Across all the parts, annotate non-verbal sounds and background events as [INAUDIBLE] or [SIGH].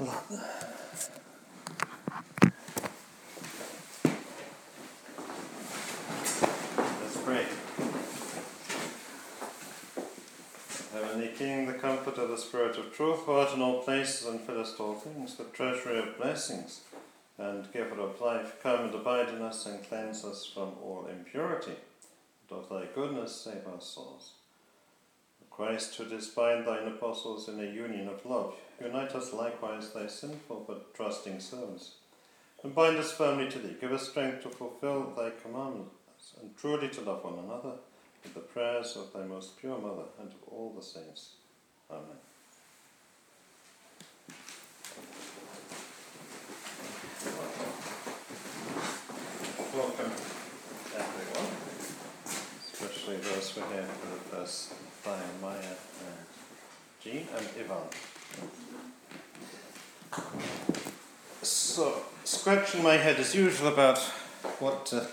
Let's pray. Heavenly King, the comfort of the Spirit of truth, who art in all places and fillest all things, the treasury of blessings and giver of life, come and abide in us and cleanse us from all impurity. And of thy goodness save our souls. Christ, who bind thine apostles in a union of love, unite us likewise, thy sinful but trusting servants, and bind us firmly to thee. Give us strength to fulfill thy commandments, and truly to love one another, with the prayers of thy most pure Mother, and of all the saints. Amen. Welcome, everyone, especially those who are here the first Maya, uh, Jean, and Ivan. So, scratching my head as usual about what to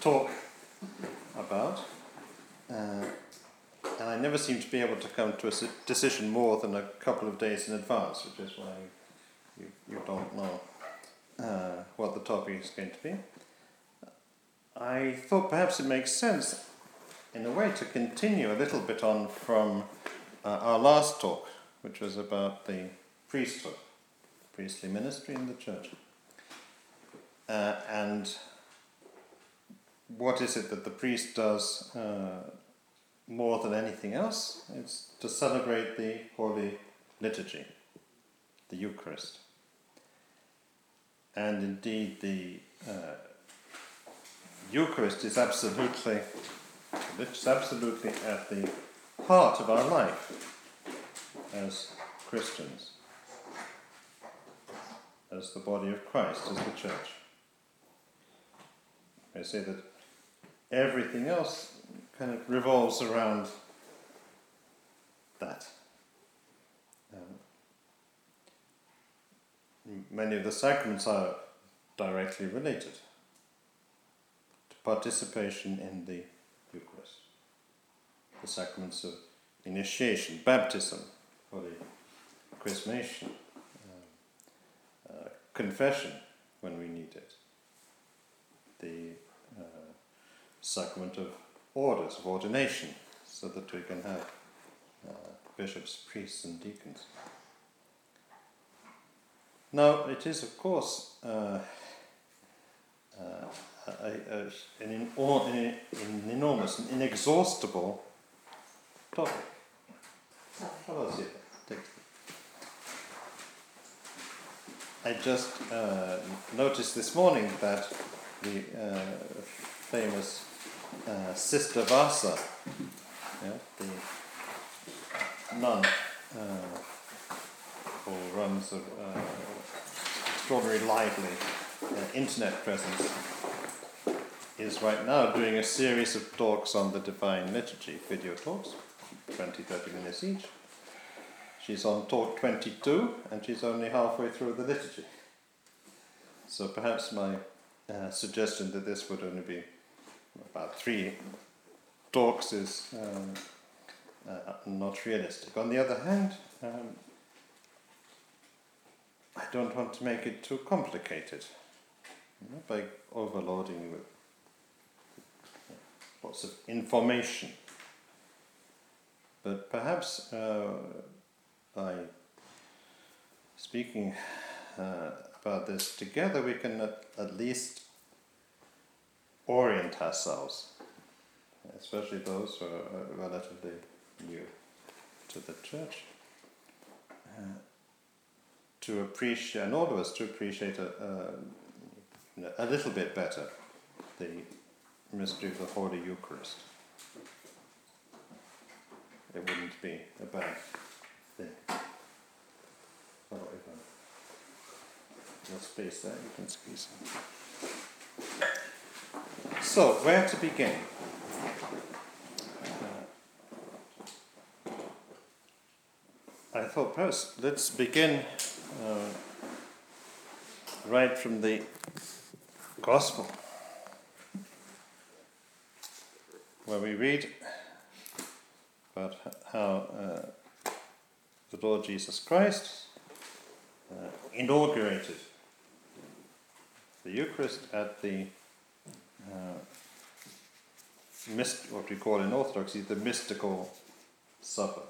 talk about, uh, and I never seem to be able to come to a decision more than a couple of days in advance, which is why you, you don't know uh, what the topic is going to be. I thought perhaps it makes sense, in a way, to continue a little bit on from uh, our last talk, which was about the priesthood, priestly ministry in the church. Uh, and what is it that the priest does uh, more than anything else? It's to celebrate the Holy Liturgy, the Eucharist. And indeed, the uh, Eucharist is absolutely, it's absolutely at the heart of our life as Christians, as the body of Christ, as the church. I say that everything else kind of revolves around that. Um, many of the sacraments are directly related to participation in the. The sacraments of initiation, baptism, holy chrismation, um, uh, confession when we need it, the uh, sacrament of orders, of ordination, so that we can have uh, bishops, priests, and deacons. Now, it is, of course, uh, uh, an enormous and inexhaustible Take it. I just uh, noticed this morning that the uh, famous uh, Sister Vassa, yeah, the nun uh, who runs a uh, extraordinary lively uh, internet presence, is right now doing a series of talks on the Divine Liturgy, video talks, 20 30 minutes each. She's on talk 22 and she's only halfway through the liturgy. So perhaps my uh, suggestion that this would only be about three talks is um, uh, not realistic. On the other hand, um, I don't want to make it too complicated you know, by overloading with lots of information. But perhaps uh, by speaking uh, about this together, we can at, at least orient ourselves, especially those who are uh, relatively new to the church, uh, to appreciate, and all of us to appreciate a, a, a little bit better the mystery of the Holy Eucharist. It wouldn't be a bad thing. Oh, if I, no space there, you can squeeze. So, where to begin? Uh, I thought perhaps let's begin uh, right from the Gospel, where we read about how uh, the Lord Jesus Christ, uh, inaugurated the Eucharist at the uh, mist, what we call in Orthodoxy the mystical supper.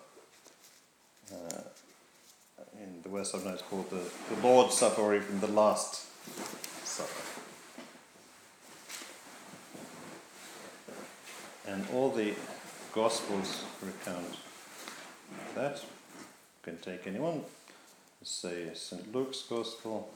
Uh, in the West, sometimes called the, the Lord's Supper or even the Last Supper. And all the Gospels recount that. You can take anyone. Say St. Luke's Gospel.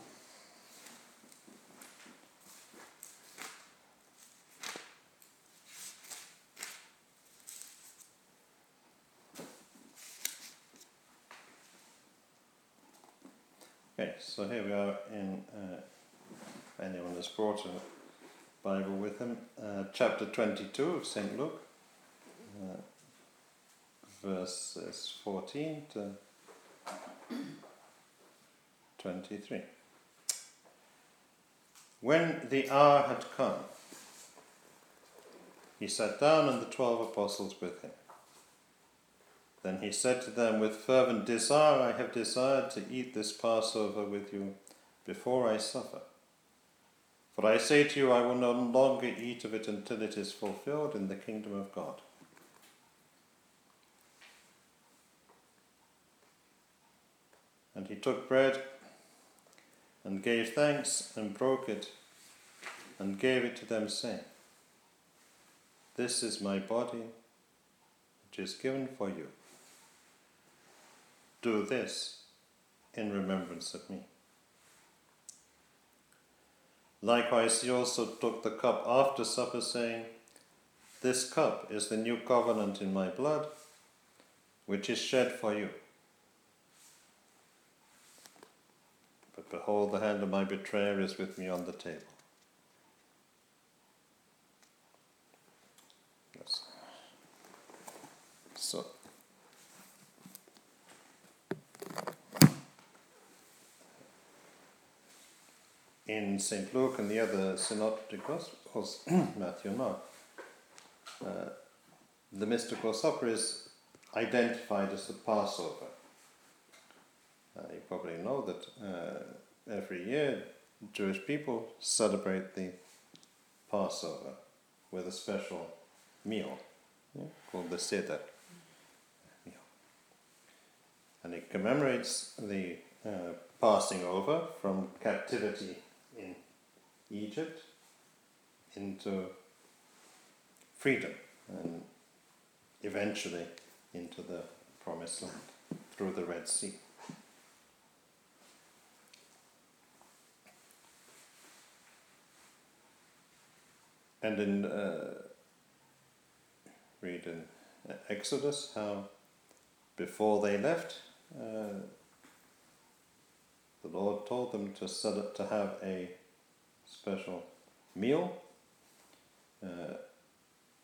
Okay, so here we are in, uh, anyone has brought a Bible with them, uh, chapter 22 of St. Luke, verses 14 to 23. When the hour had come, he sat down and the twelve apostles with him. Then he said to them, With fervent desire I have desired to eat this Passover with you before I suffer. For I say to you, I will no longer eat of it until it is fulfilled in the kingdom of God. And he took bread and gave thanks and broke it and gave it to them, saying, This is my body, which is given for you. Do this in remembrance of me. Likewise, he also took the cup after supper, saying, This cup is the new covenant in my blood, which is shed for you. But behold, the hand of my betrayer is with me on the table. Yes. So, in St. Luke and the other synoptic Gospels, [CLEARS THROAT] Matthew and Mark, uh, the mystical supper is identified as the Passover. Uh, you probably know that uh, every year Jewish people celebrate the Passover with a special meal yeah, called the Seder. And it commemorates the uh, passing over from captivity in Egypt into freedom and eventually into the promised land through the Red Sea. And in uh, read in Exodus how before they left, uh, the Lord told them to set to have a special meal uh,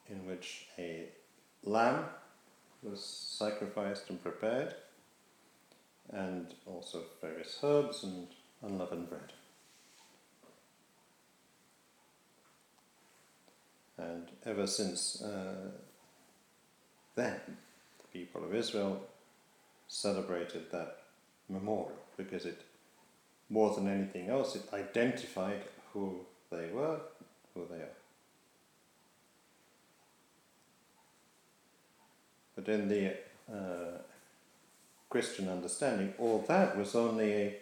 in which a lamb was sacrificed and prepared, and also various herbs and unleavened bread. And ever since uh, then, the people of Israel celebrated that memorial because it, more than anything else, it identified who they were, who they are. But in the uh, Christian understanding, all that was only a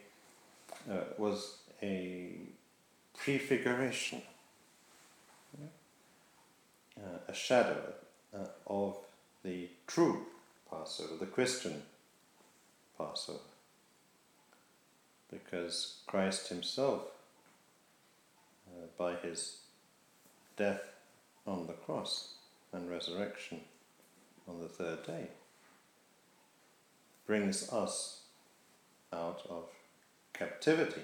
uh, was a prefiguration uh, a shadow uh, of the true Passover, the Christian Passover. Because Christ Himself, uh, by His death on the cross and resurrection on the third day, brings us out of captivity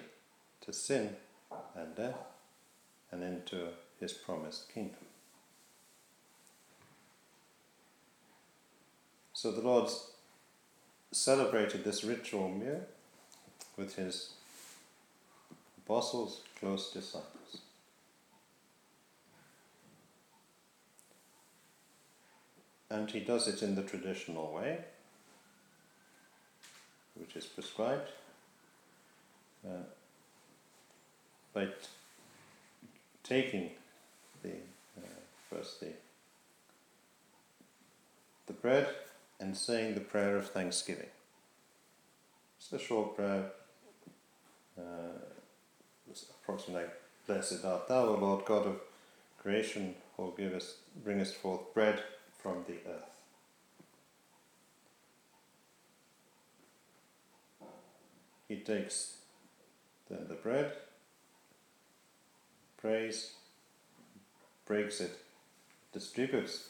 to sin and death and into His promised kingdom. So the Lord celebrated this ritual meal with his apostles, close disciples. And he does it in the traditional way, which is prescribed. uh, by t- taking the uh, first the, the bread and saying the prayer of thanksgiving. It's a short prayer, uh, approximately Blessed art thou, O Lord God of creation, who givest, bringest forth bread from the earth. He takes then the bread, prays, breaks it, distributes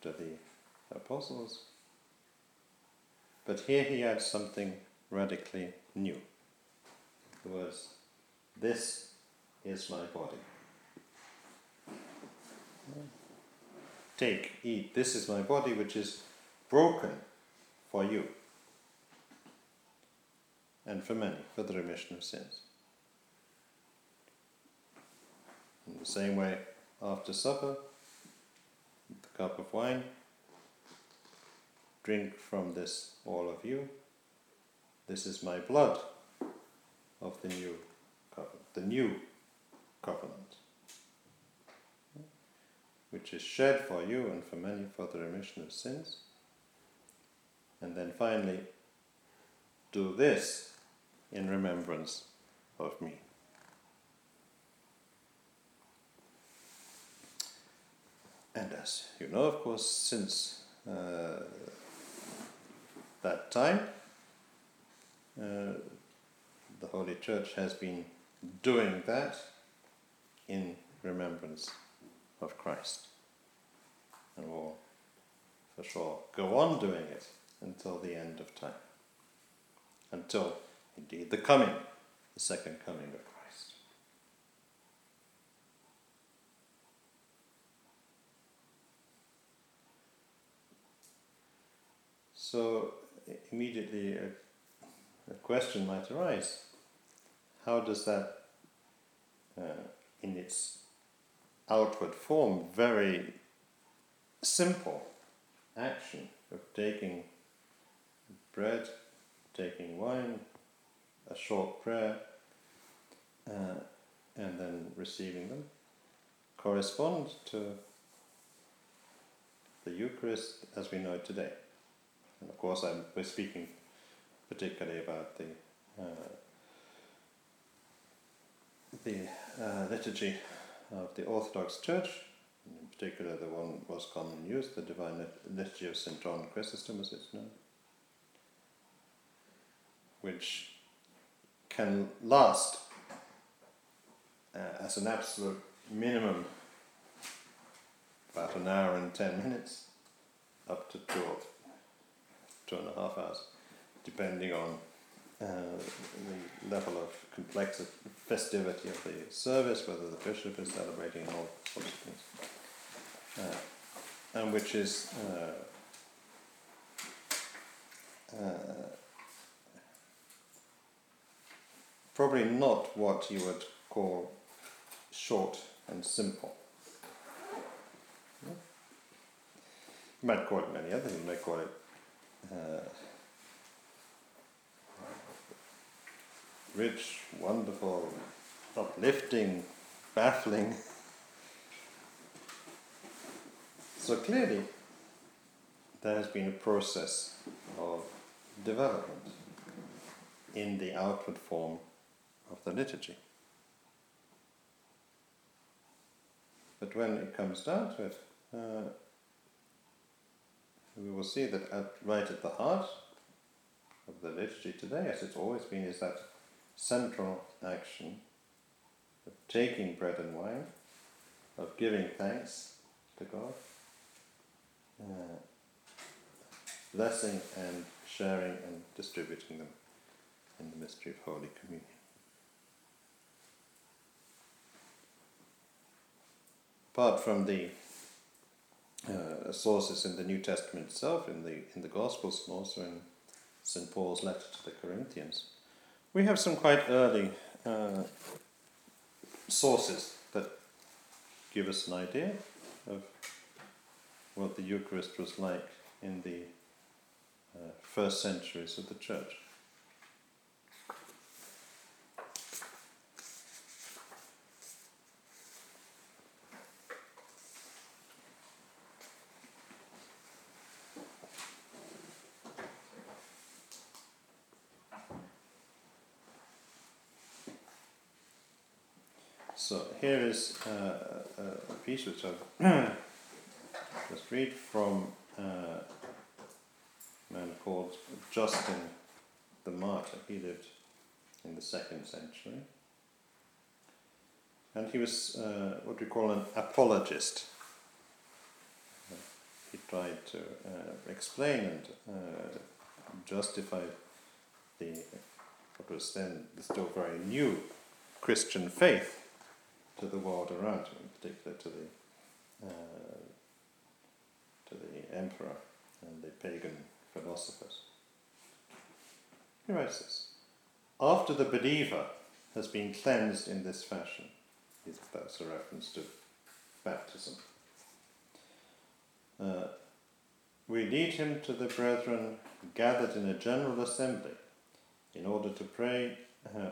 to the apostles. But here he adds something radically new. The words, This is my body. Take, eat, this is my body which is broken for you and for many for the remission of sins. In the same way, after supper, the cup of wine, drink from this, all of you. This is my blood of the new covenant, the new covenant, which is shed for you and for many for the remission of sins. And then finally, do this in remembrance of me. And as you know, of course, since uh, that time, uh, the Holy Church has been doing that in remembrance of Christ. And will for sure go on doing it until the end of time. Until indeed the coming, the second coming of Christ. So immediately a, a question might arise. How does that, uh, in its outward form, very simple action of taking bread, taking wine, a short prayer, uh, and then receiving them, correspond to the Eucharist as we know it today. And of course, I'm, we're speaking particularly about the uh, the uh, liturgy of the Orthodox Church, in particular the one most commonly used, the Divine Liturgy of St. John Chrysostom, as it's known, which can last uh, as an absolute minimum about an hour and ten minutes, up to two two and a half hours, depending on uh, the level of complexity, festivity of the service, whether the bishop is celebrating, and all sorts of things, uh, and which is uh, uh, probably not what you would call short and simple. You might call it many other things. You might call it uh, rich, wonderful, uplifting, baffling. So clearly, there has been a process of development in the outward form of the liturgy. But when it comes down to it, uh, we will see that at, right at the heart of the liturgy today, as it's always been, is that central action of taking bread and wine, of giving thanks to God, uh, blessing and sharing and distributing them in the mystery of Holy Communion. Apart from the uh, sources in the New Testament itself, in the in the Gospels, and also in St. Paul's letter to the Corinthians, we have some quite early uh, sources that give us an idea of what the Eucharist was like in the uh, first centuries of the Church. So here is uh, which I've [CLEARS THROAT] just read from uh, a man called Justin the Martyr. He lived in the second century. And he was uh, what we call an apologist. He tried to uh, explain and uh, justify the what was then the still very new Christian faith to the world around him, particular to the uh, to the emperor and the pagan philosophers. He writes this: After the believer has been cleansed in this fashion, that's a reference to baptism. Uh, we lead him to the brethren gathered in a general assembly in order to pray uh,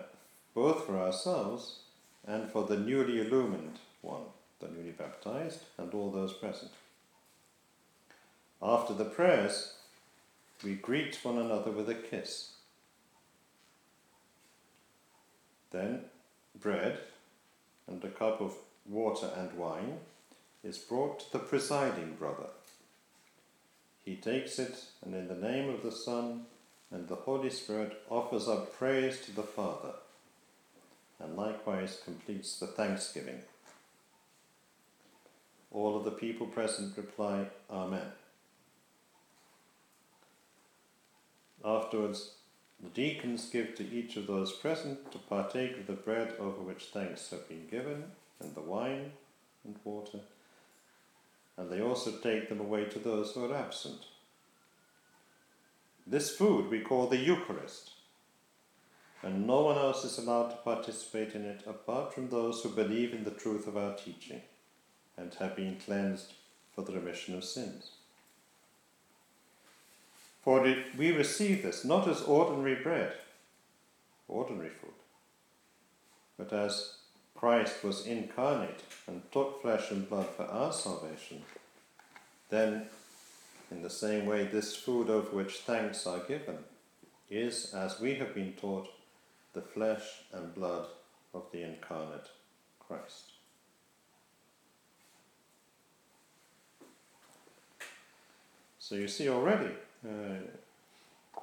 both for ourselves and for the newly illumined one, the newly baptized, and all those present. After the prayers, we greet one another with a kiss. Then, bread and a cup of water and wine is brought to the presiding brother. He takes it and, in the name of the Son and the Holy Spirit, offers up praise to the Father and likewise completes the thanksgiving. All of the people present reply, Amen. Afterwards, the deacons give to each of those present to partake of the bread over which thanks have been given, and the wine and water, and they also take them away to those who are absent. This food we call the Eucharist and no one else is allowed to participate in it apart from those who believe in the truth of our teaching and have been cleansed for the remission of sins. For we receive this not as ordinary bread, ordinary food, but as Christ was incarnate and took flesh and blood for our salvation, then, in the same way, this food over which thanks are given is, as we have been taught, the flesh and blood of the incarnate Christ. So you see already uh, uh,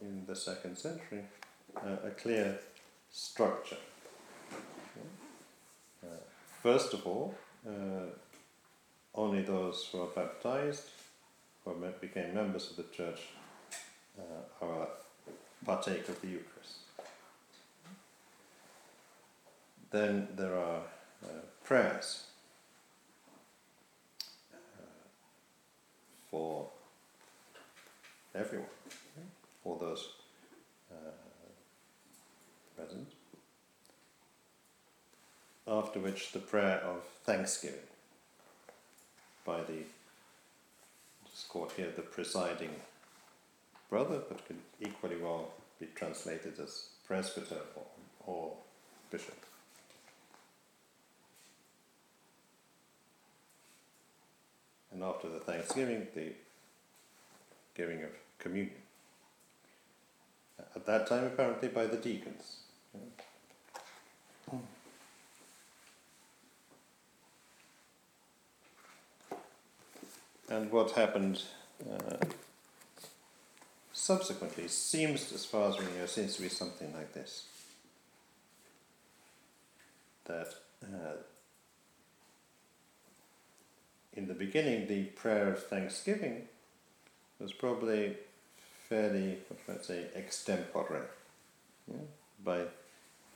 in the second century uh, a clear structure. Uh, first of all, only those who are baptized, who became members of the church, uh, are partake of the Eucharist. Then there are uh, prayers uh, for everyone, all those uh, present. After which, the prayer of thanksgiving by the, it's called here the presiding brother, but could equally well be translated as presbyter or, or bishop. and after the Thanksgiving, the giving of communion. At that time, apparently, by the deacons. And what happened uh, subsequently seems, as far as we know, seems to be something like this. That uh, in the beginning, the prayer of thanksgiving was probably fairly, I say, extempore, yeah, by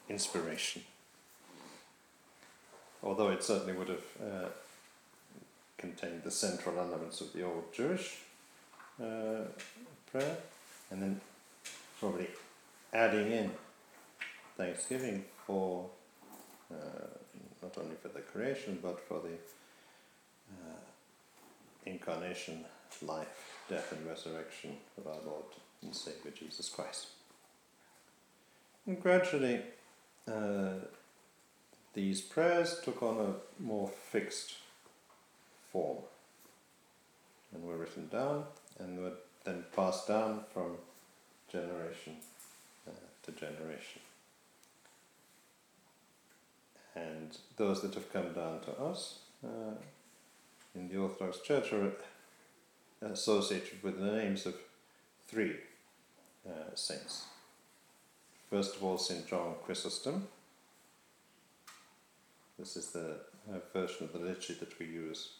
inspiration. Although it certainly would have uh, contained the central elements of the old Jewish uh, prayer, and then probably adding in thanksgiving for uh, not only for the creation but for the incarnation, life, death, and resurrection of our Lord and Saviour Jesus Christ. And gradually, uh, these prayers took on a more fixed form and were written down and were then passed down from generation uh, to generation. and those that have come down to us uh, in the Orthodox Church are associated with the names of three uh, saints. First of all, St. John Chrysostom. This is the uh, version of the liturgy that we use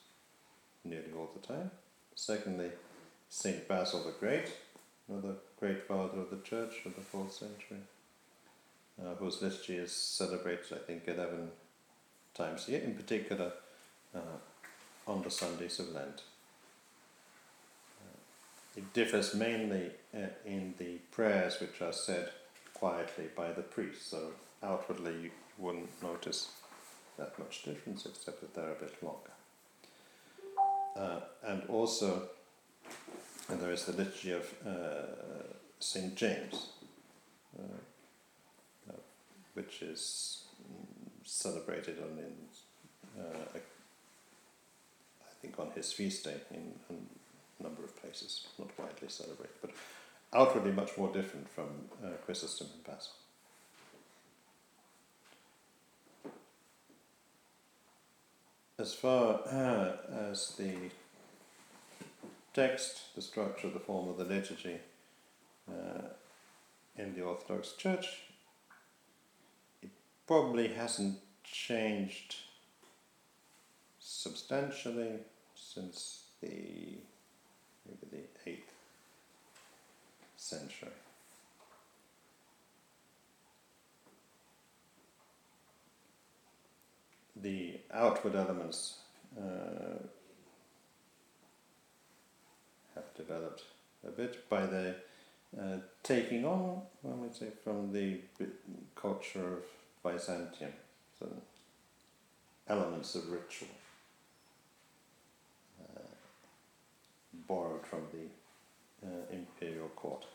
nearly all the time. Secondly, St. Basil the Great, another great father of the church of the fourth century, uh, whose liturgy is celebrated, I think, 11 times a year, in particular uh, on the Sundays of Lent. It differs mainly uh, in the prayers which are said quietly by the priest, so outwardly you wouldn't notice that much difference except that they're a bit longer. Uh, and also, and there is the liturgy of uh, St. James, uh, uh, which is celebrated on in, uh, I think on his feast day in a number of places, not widely celebrated, but outwardly much more different from uh, Chrysostom and Basil. As far uh, as the text, the structure, the form of the liturgy uh, in the Orthodox Church, it probably hasn't changed substantially since the maybe the eighth century. The outward elements uh, have developed a bit by the uh, taking on, I would say, from the culture of Byzantium, so elements of ritual uh, borrowed from the uh, imperial court.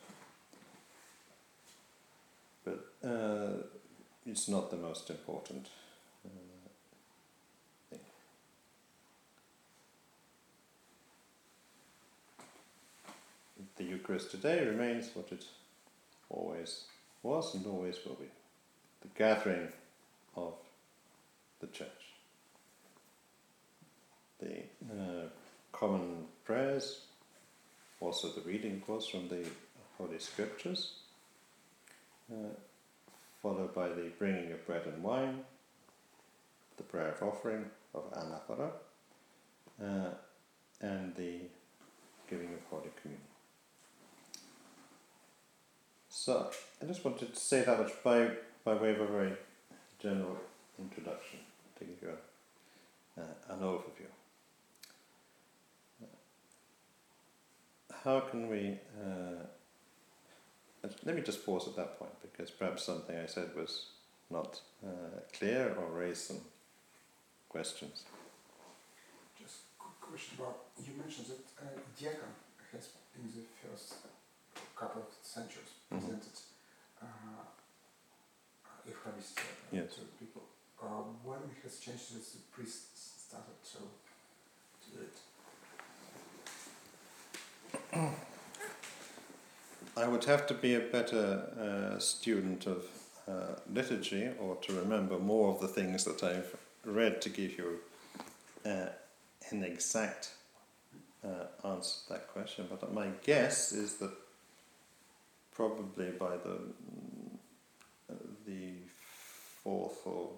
But uh, it's not the most important uh, thing. The Eucharist today remains what it always was and always will be the gathering of the church. The uh, common prayers, also the reading, of course, from the Holy Scriptures, uh, followed by the bringing of bread and wine, the prayer of offering of anaphora, uh, and the giving of Holy Communion. So I just wanted to say that much by, by way of a very general introduction to give you a, uh, an overview. How can we? Uh, let me just pause at that point because perhaps something I said was not uh, clear or raised some questions. Just a quick question about you mentioned that uh, diacon has in the first couple of centuries Mhm. presented uh, Eucharist uh, Yes. to people. Uh, when it has changed, since the priests started to, to do it. [CLEARS THROAT] I would have to be a better uh, student of uh, liturgy or to remember more of the things that I've read to give you uh, an exact uh, answer to that question. But my guess is that probably by the the fourth or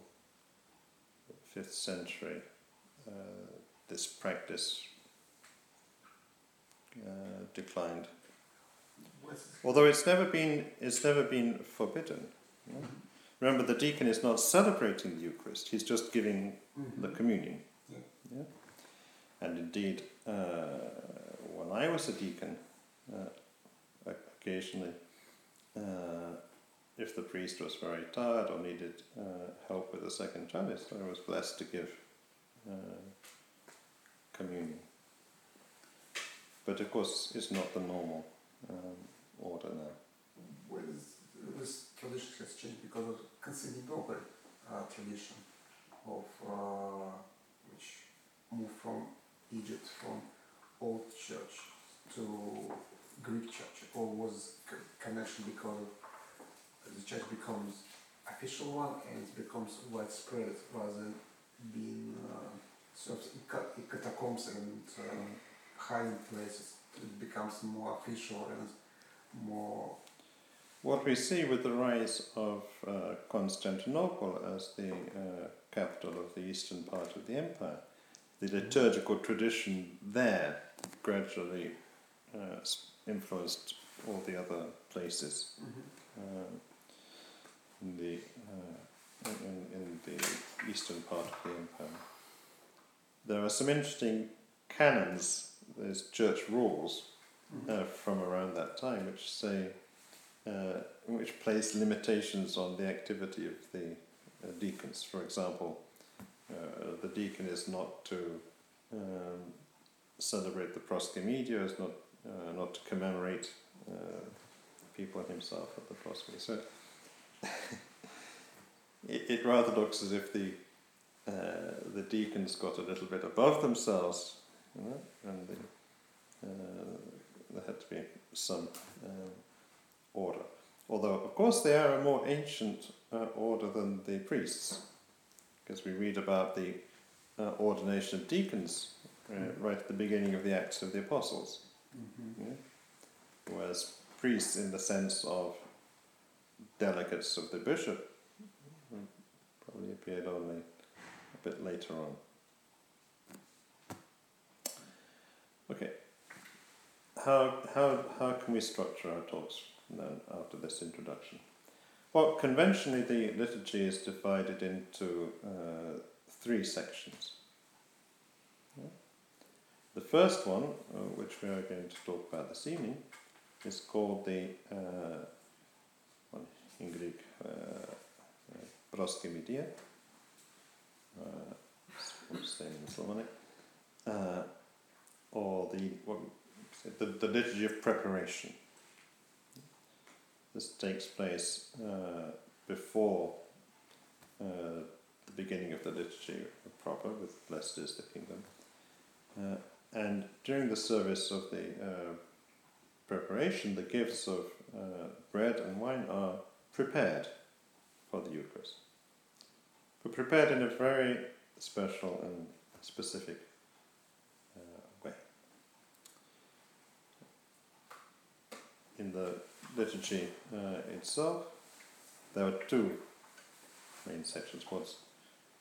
fifth century, uh, this practice uh, declined. Although it's never been it's never been forbidden. know. Remember, the deacon is not celebrating the Eucharist; he's just giving the communion. Yeah. Yeah? And indeed, uh, when I was a deacon, uh, occasionally, uh, if the priest was very tired or needed uh, help with the second chalice, I was blessed to give uh, communion. But of course, it's not the normal um, order now. Where is this tradition has changed because of Constantinople uh, tradition of uh, which moved from Egypt from old church to Greek church, or was connection because the church becomes official one and it becomes widespread rather than being uh, ca- in catacombs and uh, hiding places. It becomes more official and more. What we see with the rise of uh, Constantinople as the uh, capital of the eastern part of the empire, the liturgical tradition there gradually uh, influenced all the other places um, in the uh, in, in the eastern part of the empire. There are some interesting canons, there's church rules uh, from around that time, which say, uh, which place limitations on the activity of the uh, deacons. For example, uh, the deacon is not to um, celebrate the proskomedia, is not uh, not to commemorate uh, people himself at the proskyme. So [LAUGHS] it, it rather looks as if the the deacons got a little bit above themselves, you know, and the, there had to be some um, order. Although, of course, they are a more ancient uh, order than the priests, because we read about the uh, ordination of deacons uh, right at the beginning of the Acts of the Apostles. Mm-hmm. Yeah? Whereas priests, in the sense of delegates of the bishop, mm, probably appeared only a bit later on. Okay. How, how, how can we structure our talks then after this introduction? Well, conventionally, the liturgy is divided into uh, three sections. The first one, uh, which we are going to talk about this evening, is called the, uh, well, in Greek, uh, proskomedia, uh, uh, or the, what, the, the liturgy of preparation. This takes place uh, before uh, the beginning of the liturgy proper, with Blessed is the Kingdom. Uh, and during the service of the uh, preparation, the gifts of uh, bread and wine are prepared for the Eucharist. But prepared in a very special and specific uh, way. In the liturgy uh, itself, there are two main sections. What's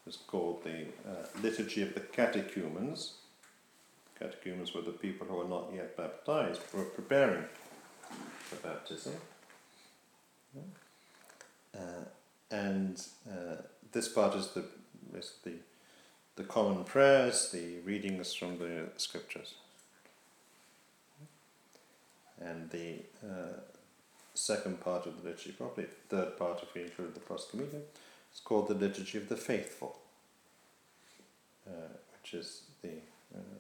is called the uh, Liturgy of the Catechumens. Catechumens were the people who are not yet baptized, who are preparing for baptism. Uh, and uh, this part is the, is the, the common prayers, the readings from the scriptures. And the uh, second part of the liturgy, probably third part if we include the proskomedia, it's called the Liturgy of the Faithful, uh, which is the uh,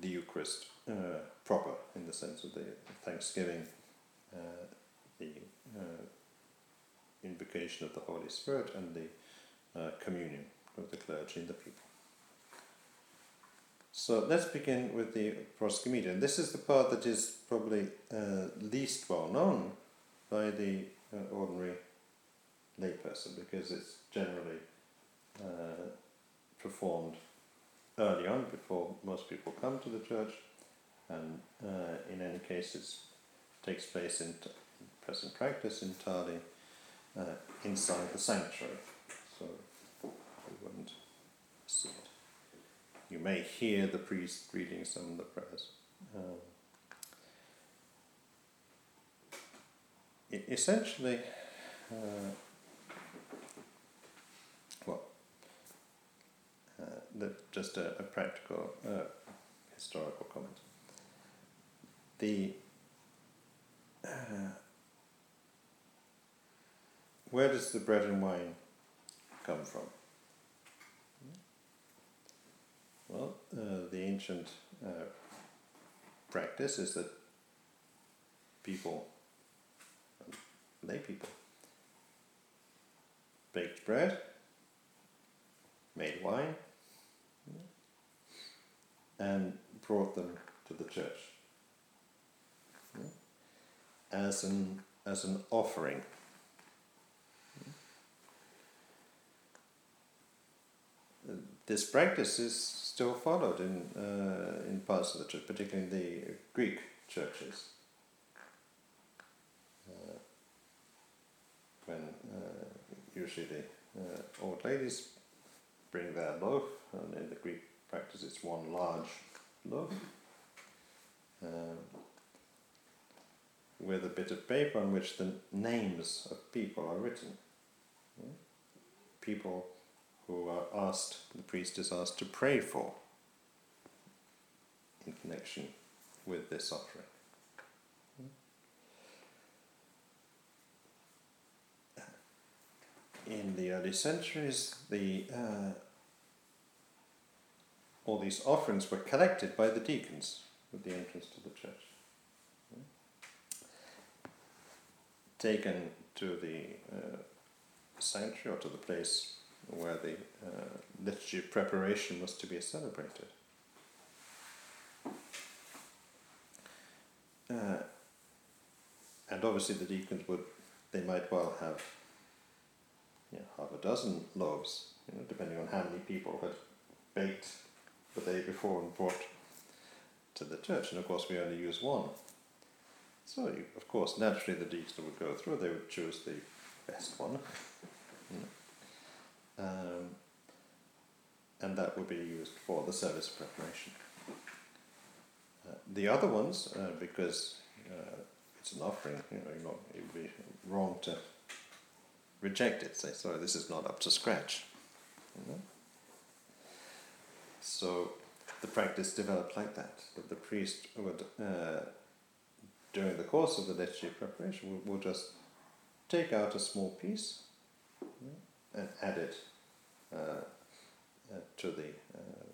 the Eucharist uh, proper in the sense of the Thanksgiving, uh, the uh, invocation of the Holy Spirit, and the uh, communion of the clergy and the people. So let's begin with the proskomedia. And this is the part that is probably uh, least well known by the uh, ordinary layperson because it's generally uh, performed early on before most people come to the church, and uh, in any case, it takes place in t- present practice entirely uh, inside the sanctuary, so you wouldn't see it. You may hear the priest reading some of the prayers. Um, essentially, uh, well, uh, the, just a, a practical uh, historical comment. The uh, where does the bread and wine come from? Well, uh, the ancient uh, practice is that people, lay people, baked bread, made wine, and brought them to the church. As an as an offering this practice is still followed in uh, in parts of the church, particularly in the Greek churches. Uh, when uh, usually the uh, old ladies bring their loaf, and in the Greek practice it's one large loaf um, with a bit of paper on which the names of people are written. Yeah? People who are asked, the priest is asked to pray for in connection with this offering. In the early centuries, the uh, all these offerings were collected by the deacons at the entrance to the church. Taken to the uh, sanctuary or to the place where the uh, liturgy preparation was to be celebrated. Uh, and obviously the deacons would, they might well have you know, half a dozen loaves, you know, depending on how many people had baked the day before and brought to the church. And of course we only use one. So you, of course naturally the deacons would go through, they would choose the best one. Um, and that would be used for the service preparation. Uh, the other ones, uh, because uh, it's an offering, you know, not, it would be wrong to reject it, say, sorry, this is not up to scratch. You know? So the practice developed like that, that the priest would, uh, during the course of the liturgy preparation, would, would just take out a small piece and add it Uh, uh, to the uh, uh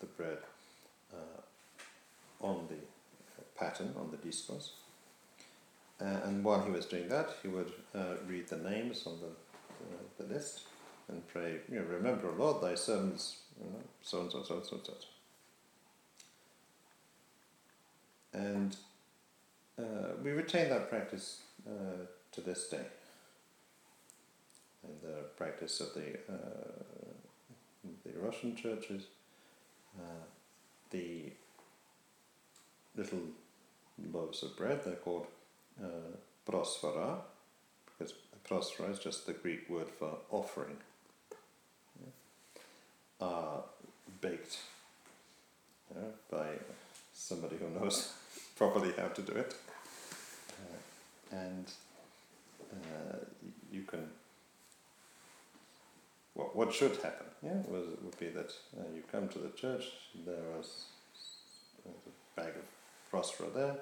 the bread on the paten on the diskos. and while he was doing that, he would read the names on the the list and pray. You know, remember, Lord, thy servants, you know, so and so, and so and so, so. And uh, we retain that practice uh, to this day in the practice of the uh, the Russian churches, uh, the little loaves of bread they're called uh, prosphora, because prosphora is just the Greek word for offering. Yeah. Are baked by somebody who knows [LAUGHS] properly how to do it, uh, and uh, you can what, what should happen yeah, was, would be that uh, you come to the church, there was a bag of prosphora there,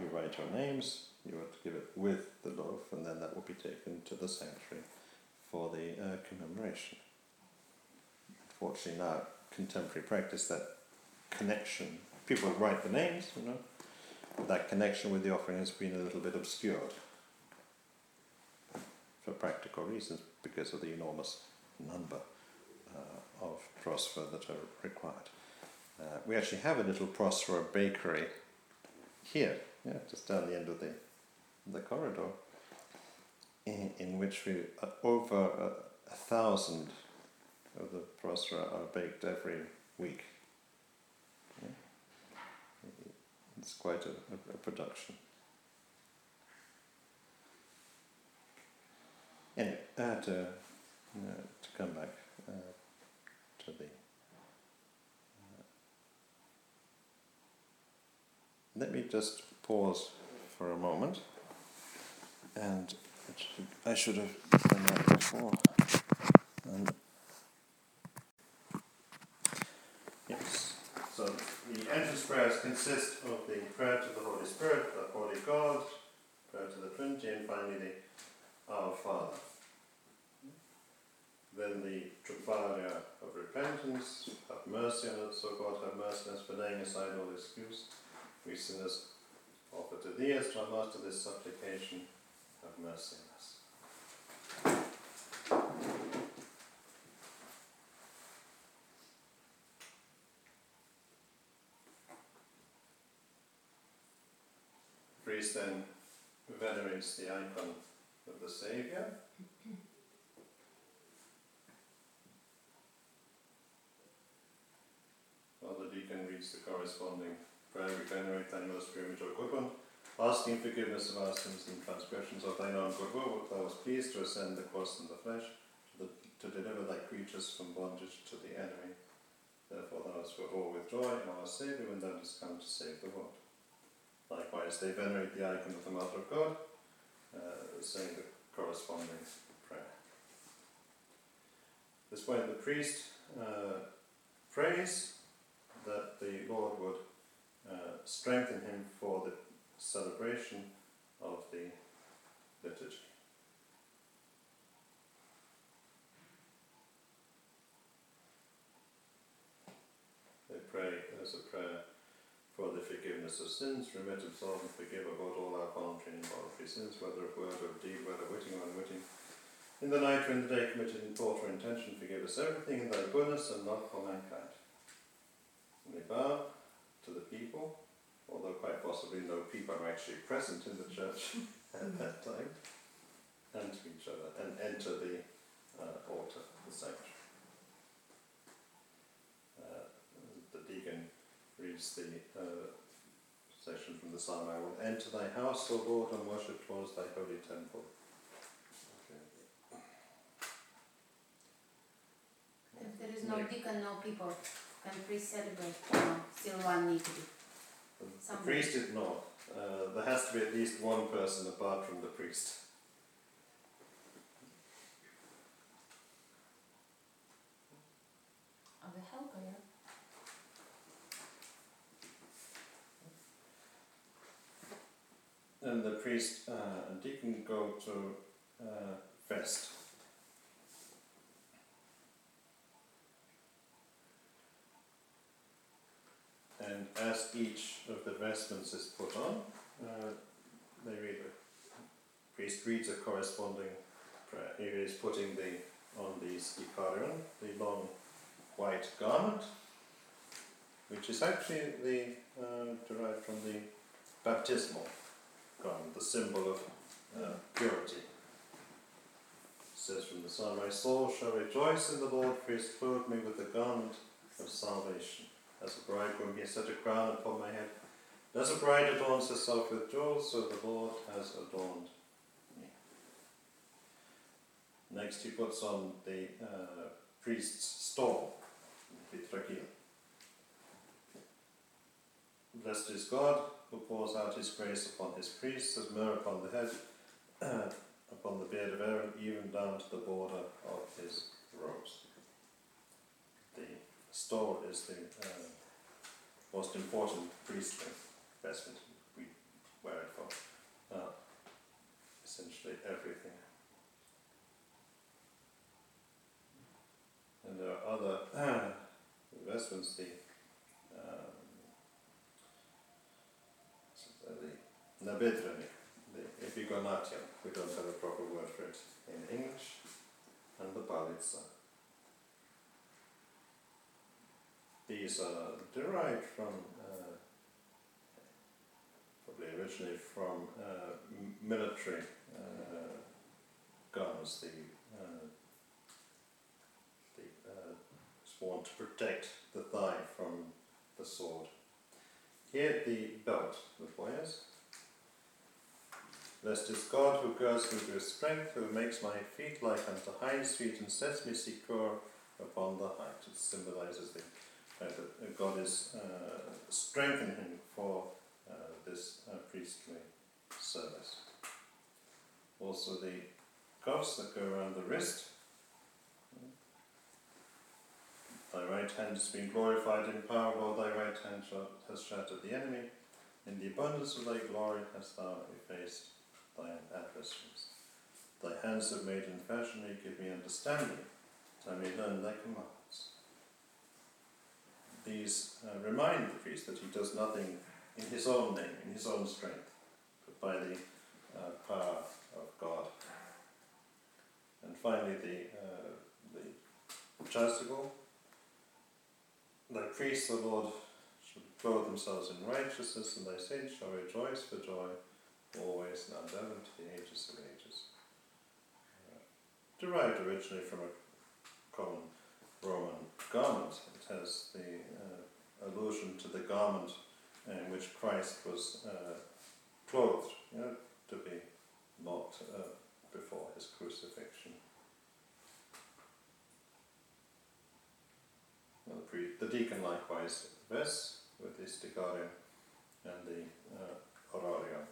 you write your names, you would give it with the loaf, and then that would be taken to the sanctuary for the uh, commemoration. Unfortunately, now contemporary practice, that connection, people write the names, you know, but that connection with the offering has been a little bit obscured for practical reasons because of the enormous number uh, of prosphora that are required. Uh, we actually have a little prosphora bakery here, yeah, just down the end of the, the corridor, in, in which we uh, over a, a, thousand of the prosphora are baked every week. It's quite a, a, a production. Anyway, uh, to uh, to come back uh, to the. Uh, let me just pause for a moment, and I should have done that before. And yes, so the entrance prayers consist of the prayer to the Holy Spirit, the Holy God, prayer to the Trinity, and finally the Our Father. Then the troparia of repentance, have mercy on us, O God, have mercy on us for laying aside all excuse. We sinners offer to thee as to our Master this supplication, have mercy on us. Priest then venerates the icon of the Saviour [LAUGHS] reads the corresponding prayer, we venerate thy most pure premature good one, asking forgiveness of our sins and transgressions of thine own good will, thou wast pleased to ascend the cross in the flesh, to, the, to deliver thy creatures from bondage to the enemy. Therefore thou hast all with joy, our Saviour, when thou dost come to save the world. Likewise, they venerate the icon of the Mother of God, uh, saying the corresponding prayer. This point, the priest uh, prays that the Lord would uh, strengthen him for the celebration of the liturgy. They pray as a prayer for the forgiveness of sins, remit, absolve, and forgive about all our voluntary and involuntary sins, whether of word or of deed, whether witting or unwitting. In the night or in the day committed in thought or intention, forgive us everything in thy goodness and love for mankind. To the people, although quite possibly no people are actually present in the church [LAUGHS] at that time, and to each other, and enter the uh, altar, the sanctuary. Uh, the deacon reads the uh, section from the psalm, I will enter thy house, O Lord, and worship towards thy holy temple. If there is no deacon, no people, can priest celebrate? No, still one need to be. The, the Somebody. priest did not. Uh, there has to be at least one person apart from the priest. Oh, the helper, yeah. And the priest uh, and deacon go to uh, vest. And as each of the vestments is put on, uh, they read priest reads a corresponding prayer. He is putting the on the sticharion, the long white garment, which is actually the uh, derived from the baptismal garment, the symbol of uh, purity. It says from the psalm, My soul shall rejoice in the Lord, for he has clothed me with the garment of salvation. As a bridegroom, he set a crown upon my head. And as a bride adorns herself with jewels, so the Lord has adorned me. Next, he puts on the uh, priest's stole, the trachea. Blessed is God who pours out his grace upon his priests as myrrh upon the head, [CLEARS THROAT] upon the beard of Aaron, even down to the border of his robes. The stole is the uh, most important priestly vestment. We wear it for uh, essentially everything. And there are other [COUGHS] vestments, the um, the Nabedrennik, the epigonatium, we don't have a proper word for it in English, and the Palitsa. These are derived from, uh, probably originally from uh, military uh, garments, the, uh, the uh, sworn to protect the thigh from the sword. Here the belt wires. Blessed is God who girds me with strength, who makes my feet like unto hinds feet and sets me secure upon the height. It symbolizes the that God is uh, strengthening him for uh, this uh, priestly service. Also the cuffs that go around the wrist. Thy right hand has been glorified in power, while thy right hand has shattered the enemy. In the abundance of thy glory hast thou effaced thine adversaries. Thy hands have made and fashioned me, give me understanding, that I may learn thy commandments. These uh, remind the priest that he does nothing in his own name, in his own strength, but by the uh, power of God. And finally, the, uh, the chasuble. Thy priests, O Lord, shall clothe themselves in righteousness, and thy saints shall rejoice for joy always and ever to the ages of ages. Uh, derived originally from a common Roman garment, it has the uh, allusion to the garment in which Christ was uh, clothed, you know, to be mocked uh, before his crucifixion. Well, the, the deacon likewise vests with his sticharion and the uh, orarium.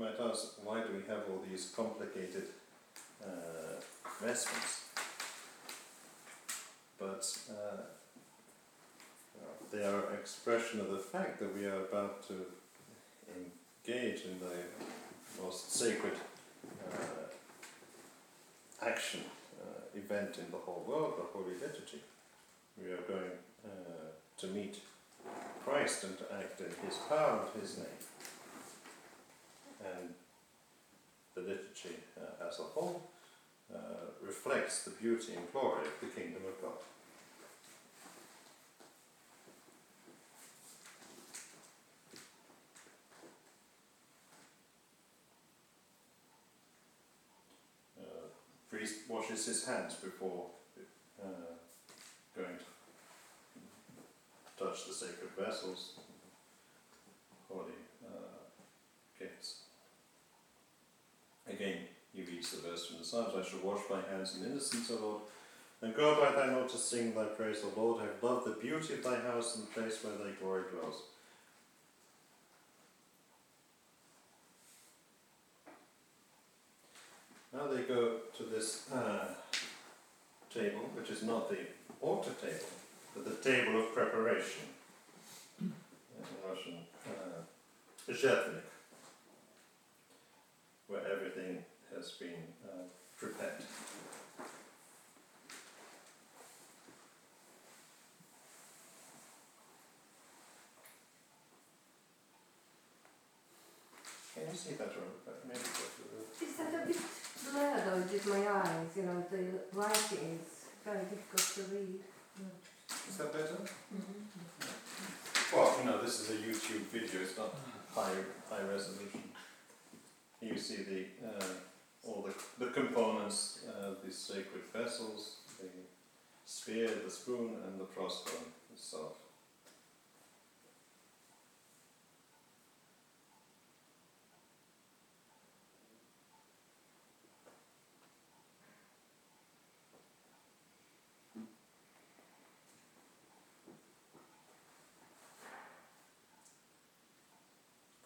Might ask, why do we have all these complicated uh, vestments? But uh, they are expression of the fact that we are about to engage in the most sacred uh, action, uh, event in the whole world, the Holy Liturgy. We are going uh, to meet Christ and to act in His power and His name. And the liturgy uh, as a whole uh, reflects the beauty and glory of the kingdom of God. Uh, priest washes his hands before uh, going to touch the sacred vessels, holy uh, gifts. Again, Jesus the from the Psalms, I shall wash my hands in innocence, O Lord, and go by thy note to sing thy praise, O Lord. I have loved the beauty of thy house and the place where thy glory dwells. Now they go to this uh, table, which is not the altar table, but the table of preparation. In Russian, uh, where everything has been uh, prepared. Can you see that, or maybe go to the Is that a bit blurred or just my eyes? You know, the writing is very difficult to read. Is that better? Well, you know, this is a YouTube video, it's not high, high resolution. You see the, uh, all the, the components, uh, the sacred vessels, the spear, the spoon, and the crossbone itself.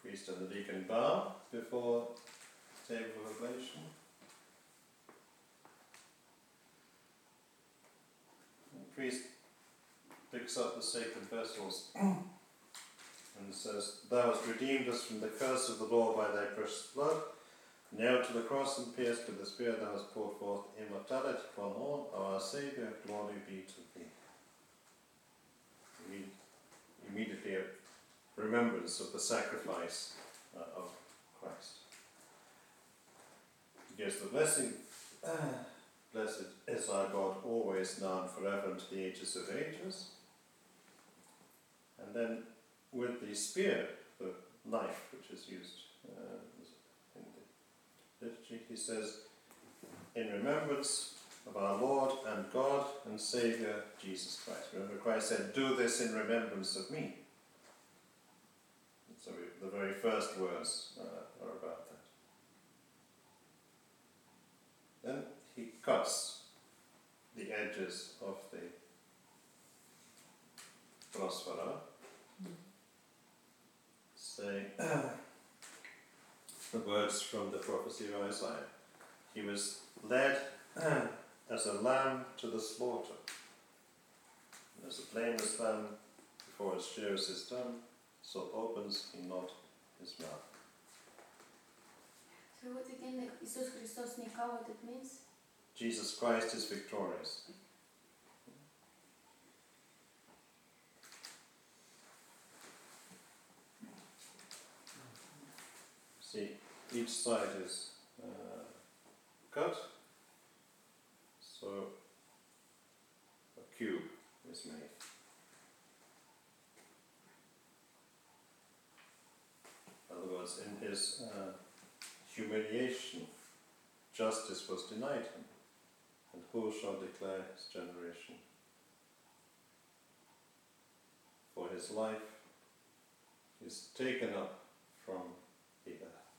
Priest and the deacon bow before table oblation. The priest picks up the sacred vessels and says, Thou hast redeemed us from the curse of the law by thy precious blood. Nailed to the cross and pierced with the spear, thou hast poured forth immortality upon all. Our Saviour, glory be to thee. Imme- Immediately a remembrance of the sacrifice uh, of Christ. Gives the blessing. [SIGHS] Blessed is our God, always, now, and forever, and to the ages of ages. And then, with the spear, the knife which is used uh, in the liturgy, he says, In remembrance of our Lord and God and Saviour Jesus Christ. Remember, Christ said, Do this in remembrance of me. So we, the very first words uh, are about that. Then he cuts the edges of the prosphora, Say [CLEARS THROAT] the words from the prophecy of Isaiah. He was led [CLEARS THROAT] as a lamb to the slaughter, as a blameless lamb before its shears is done, so opens he not his mouth. So what again, Jesus Christos Nika, what it means? Jesus Christ is victorious. See, each side is uh, cut, so a cube is made. In in his uh, humiliation, justice was denied him. Who shall declare his generation? For his life is taken up from the earth.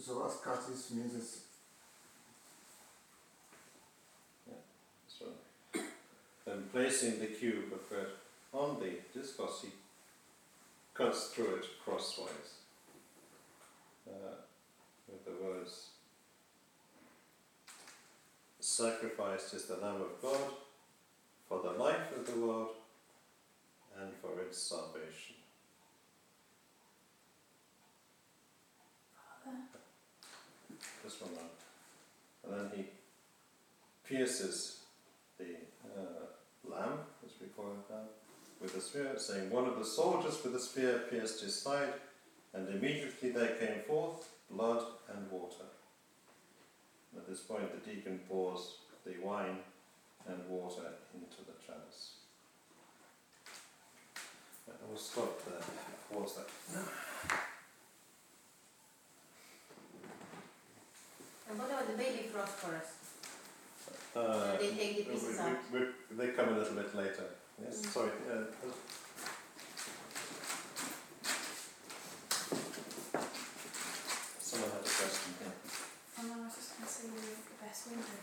So the last cut is means it's So, then placing the cube of bread on the discus, he cuts through it crosswise uh, with the words Sacrificed is the Lamb of God for the life of the world and for its salvation. This one. And then he pierces the uh, lamb, as we call it now, with a spear, saying, One of the soldiers with a spear pierced his side, and immediately there came forth blood and water. At this point, the deacon pours the wine and water into the chalice. We'll stop there. Pause that. And what about the baby phosphorus? Uh, they take the pieces we- out. we- we- they come a little bit later. Yes, Mm. sorry. Uh, someone had a question here. Oh no, I was just going to say you weren't the best window.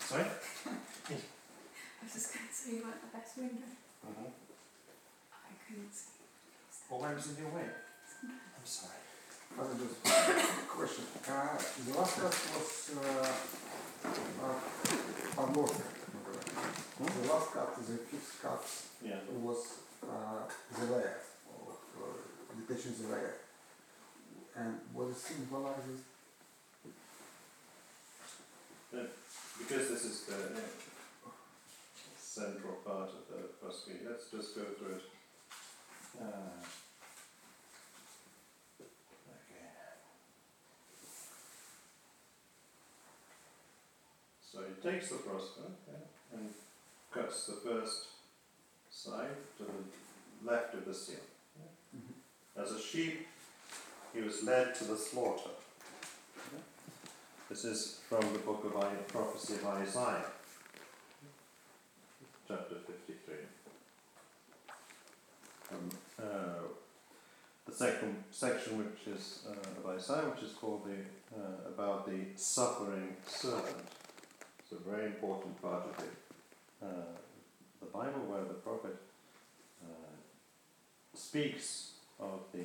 Sorry? [LAUGHS] I was just going to say you weren't the best window. Mm-hmm. I couldn't see. Well, was in your way? I'm sorry. Uh, just [COUGHS] question. Uh, the last cut was uh, uh. Hmm? The last cut, the fifth cut, yeah. was uh, the layer, or, the patient's layer. And what it symbolizes Because this is the central part of the philosophy, let's just go through it. Uh, okay. So he takes the prosper and cuts the first side to the left of the seal. As a sheep, he was led to the slaughter. This is from the book of I- prophecy of Isaiah, chapter 53. Um, uh, the second section, which is uh, of Isaiah, which is called the uh, about the suffering servant. It's a very important part of the, uh, the Bible, where the prophet uh, speaks of the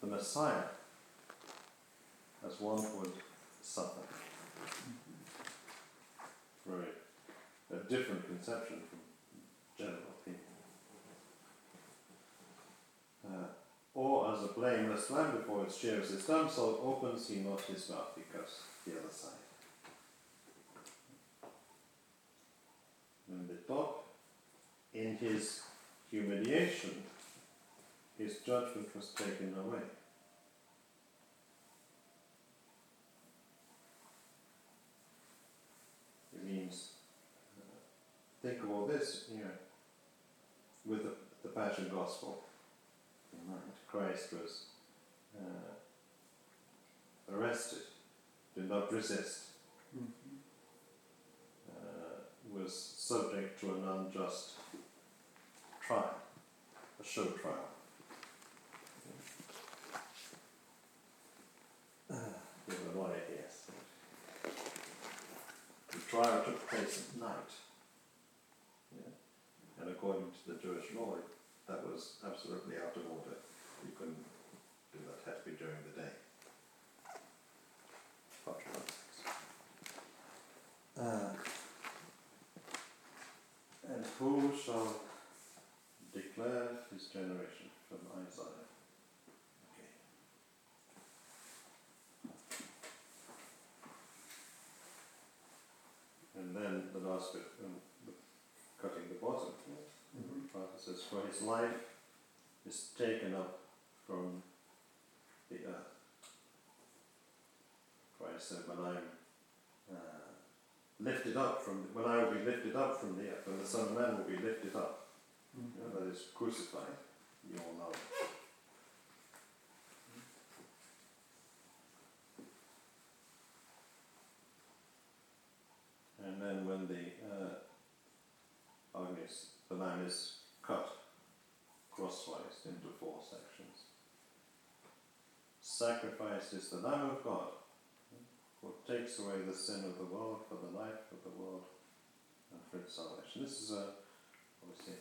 the Messiah as one would suffer. Very a different conception from general people. Uh, or as a blameless lamb before its shears is done, so opens he not his mouth because the other side. The top, in his humiliation, his judgment was taken away. Means, uh, think of all this, you know, with the, the Passion Gospel in mind. Christ was uh, arrested, did not resist, uh, was subject to an unjust trial, a show trial. [SIGHS] With a lawyer, yes. The trial took place at night. Yeah. And according to the Jewish law, that was absolutely out of order. You couldn't do that, had to be during the day. Uh, and who shall declare his generation from Isaiah? Okay. And then the last bit, um, cutting the bottom. Mhm. Part it says, For his life is taken up from the earth. Christ said, When I'm uh, lifted up from, when I will be lifted up from the earth, when the Son of Man will be lifted up, Mhm. know, that is crucified, you all know. is cut crosswise into four sections. Sacrifice is the Lamb of God, who takes away the sin of the world for the life of the world and for its salvation. This is a obviously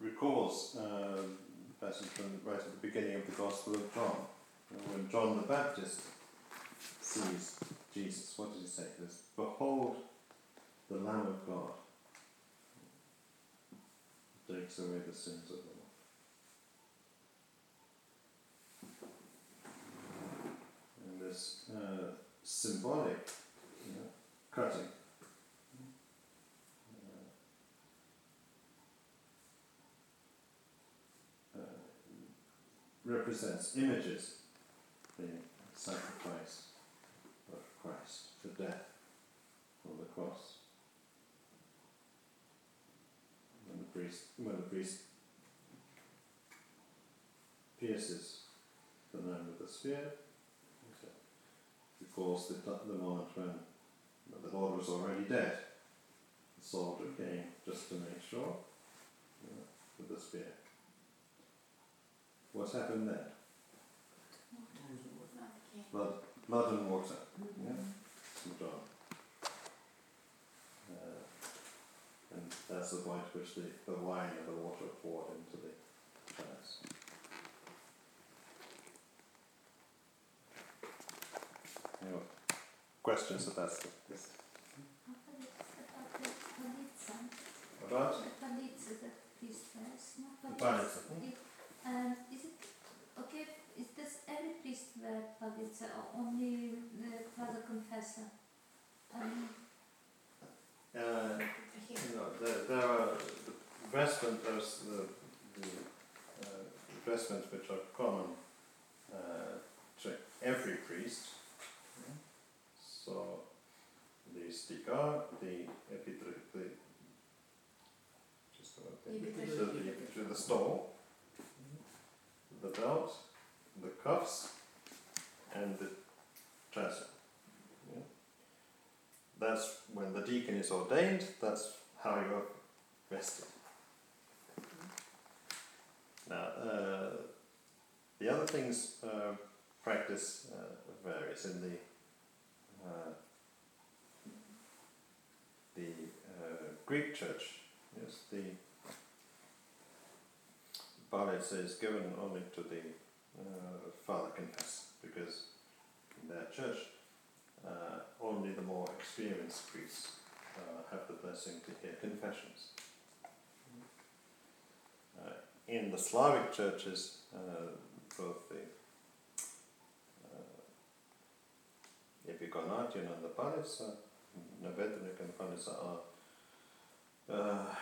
recalls um, the passage from right at the beginning of the Gospel of John, when John the Baptist sees Jesus. What does he say? He says, "Behold, the Lamb of God." who Takes away the sins of the world. And this uh, symbolic you know, cutting uh, represents images the sacrifice of Christ, the death on the cross. When the priest, when the priest pierces the man with the spear, recalls the, the moment when the Lord was already dead. The soldier came just to make sure know, with the spear. What happened then? Blood, blood and water. Yeah, St John. Uh, and that's the point at which the, the wine and the water poured into the chalice. Any more questions about this? this? About? The priest wears. The palitsa. It- And is it, okay, is this every priest wear palitsa or only the father confessor? Um, Uh, you know, there, there are the vestment, there's the, the uh, vestments which are common uh, to every priest. So the sticker, the epitri, the just about the, Epitri- the, the, the, the stole, the belt, the cuffs, and the. Yeah. That's when the deacon is ordained, that's how you are vested. Now, uh, the other things uh, practice uh, varies in the uh, the uh, Greek church. Yes, the Baritz is given only to the uh, father confessor because in their church uh, only the more experienced priests uh, have the blessing to hear confessions. In the Slavic churches, both the uh, Epigonation and the Palitsa, Nabedrennik and Palitsa are uh,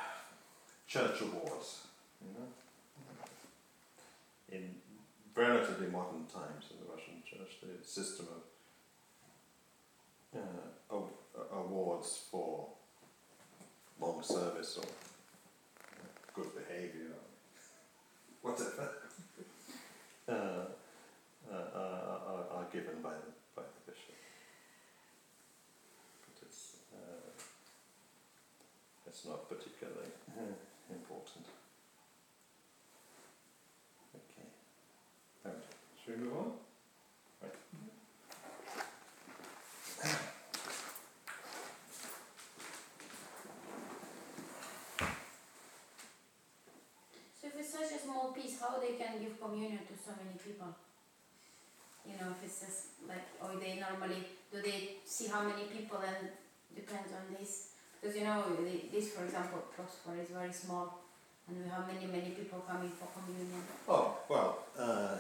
church awards. You know? In relatively modern times in the Russian church, the system of uh, aw- awards for long service or uh, good behaviour or whatever [LAUGHS] uh, uh, are, are, are given by the, by the bishop. But it's, uh, it's not particularly important. Okay. Right. Should we move on? Right. So if it's such a small piece, how they can give communion to so many people? You know, if it's just like, or they normally, do they see how many people and depends on this? Because you know, this for example, Prosper is very small and we have many, many people coming for communion. Oh, well, uh,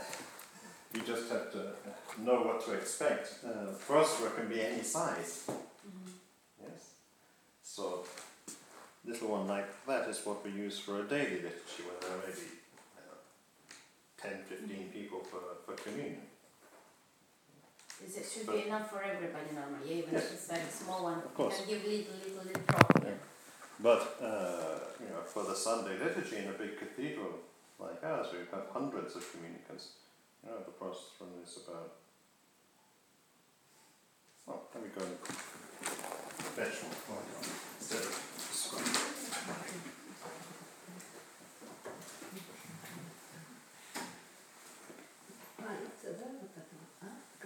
you just have to know what to expect. Uh, Prosper can be any size, yes? So, little one like that is what we use for a daily liturgy when there I don't know, 10, 15 people for, for communion. Is it should be enough for everybody normally, even if it's like a small one. Of course. You can give little, little, little drop. Yeah. But, uh, you know, for the Sunday liturgy in a big cathedral like ours, we have hundreds of communicants. You know, the process from is about. Oh, let me go and fetch one instead of scribe.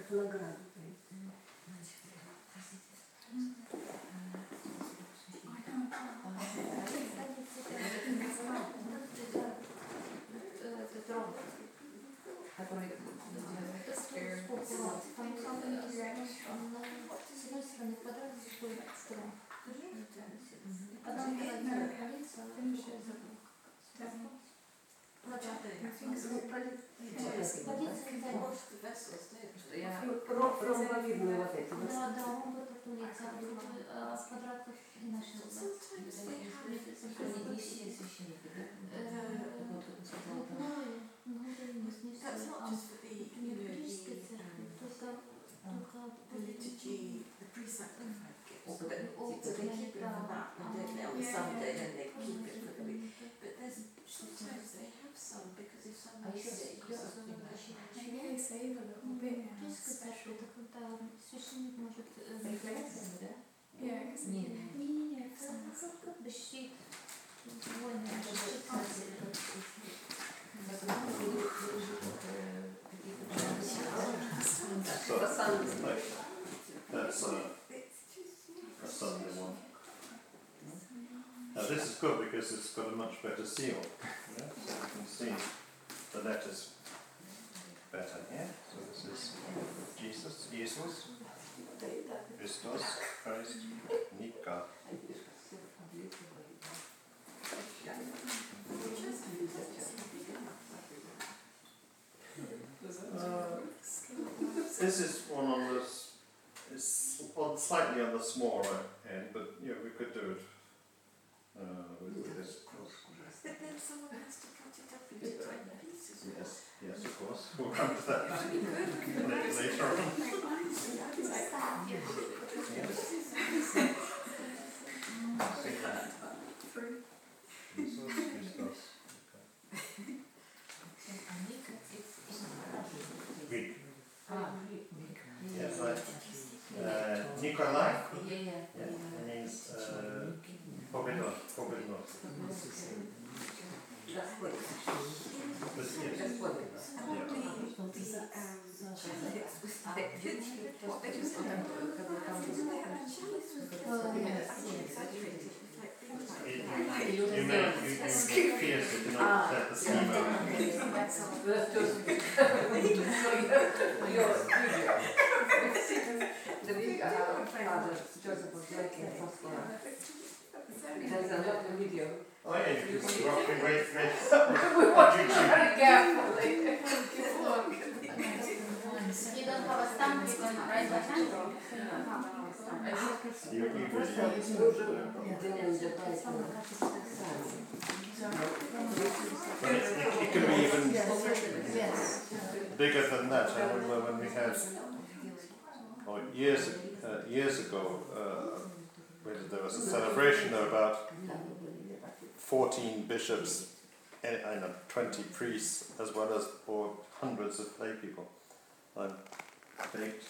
как награду. Этот робот, священники, да? Вот как сказала. Ну, да, не снизу, That's not а just for the, в you know, методистской the, церкви, um, только, только the liturgy, the pre-sacrifice gifts. Опыт, But опыт, so they keep it for that, and don't they, on Yeah, Sunday, yeah. then they keep it for the week. But there's, sometimes they have some, because if А someone's еще sick or something like that. Maybe they save a little bit. Yeah, Евангельская special. церковь, это когда священник может э, Референциями, да? Yeah, because Не, не, не, это как как бы щит. Войны, это щит нации, как So, like, that's uh, a Sunday one. Now this is good because it's got a much better seal. Yeah? So you can see the letters better here. So this is Jesus, Jesus, Christos, Christ, Nika. Uh, This is one on the, it's on slightly on the smaller end, but yeah, we could do it uh, with, this. But then someone has to cut it up into tiny. Yes, yes, of course. [LAUGHS] We'll come to that later, later on. Jesus, Christos. Greek. Yes, like uh, Nikolai. Yeah, yeah. Yeah, it means uh, Pobedon, Pobedon. What But yes, That's what you. There's a video. Oh yeah, you can rock and wait, wait. We [LAUGHS] it very carefully. [LAUGHS] You don't have a stamp, you can write by hand. You don't have a stamp. You, you really Jedynym, że to But it, it, it can be even Yes. bigger than that. I remember when we had, oh, years, uh, years ago, uh, there was a celebration of about 14 bishops and, and uh, 20 priests, as well as or hundreds of lay people. I baked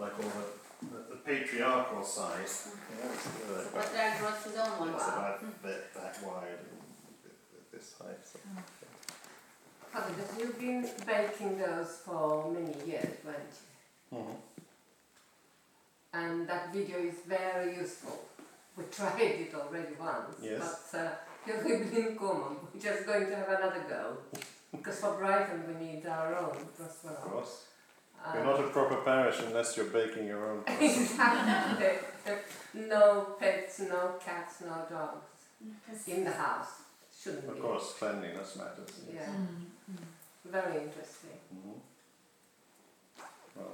like all the, the, the patriarchal size. you know, it's, uh, about- Patriarch brought his own one. it's about that, that wide and this height. So. Father, but you've been baking those for many years, weren't you? Mhm. And that video is very useful. We tried it already once, Yes. but uh, you're in common. We're just going to have another go. because for Brighton we need our own Of course. Uh, You're not a proper parish unless you're baking your own [LAUGHS] exactly. no pets, no cats, no dogs in the house. Shouldn't Of be. course, cleanliness matters. yes. Yeah. Very interesting. Mhm. Well,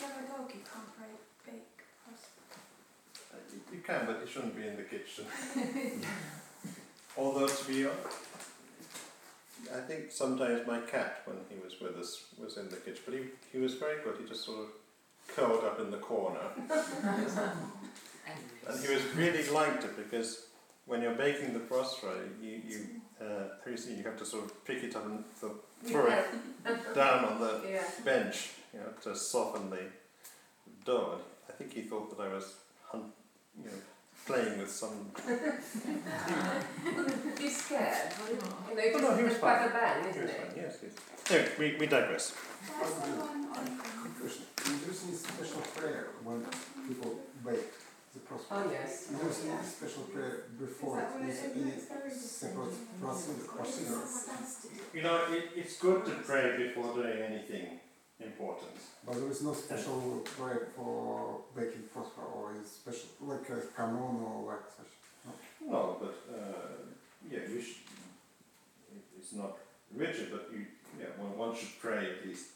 Have a dog, you can't break, bake crust. uh, you, you can, but it shouldn't be in the kitchen. Although, to be honest, I think sometimes my cat, when he was with us, was in the kitchen, but he, he was very good. He just sort of curled up in the corner. [LAUGHS] And he was really liked it because when you're baking the prosphora, you, you, uh, you have to sort of pick it up and th- throw it down on the Yeah. bench, you know, to soften the dough. And I think he thought that I was, hun- you know, playing with some. [LAUGHS] He's scared. You know, Oh, it's no, he was it's quite fine. a bang, He isn't was it? fine, Yes, yes. Anyway, we, we digress. Where's the one on Question. Is there any special prayer when people bake the prosphora? Oh yes. Is there any special prayer before it? Is there any separate procedure? procedure? You know, it, it's good to pray before doing anything important. But there is no special prayer for baking prosphora or is special like a canon or like such. No, but uh, yeah, you should. It, it's not rigid, but you, yeah, one, one should pray at least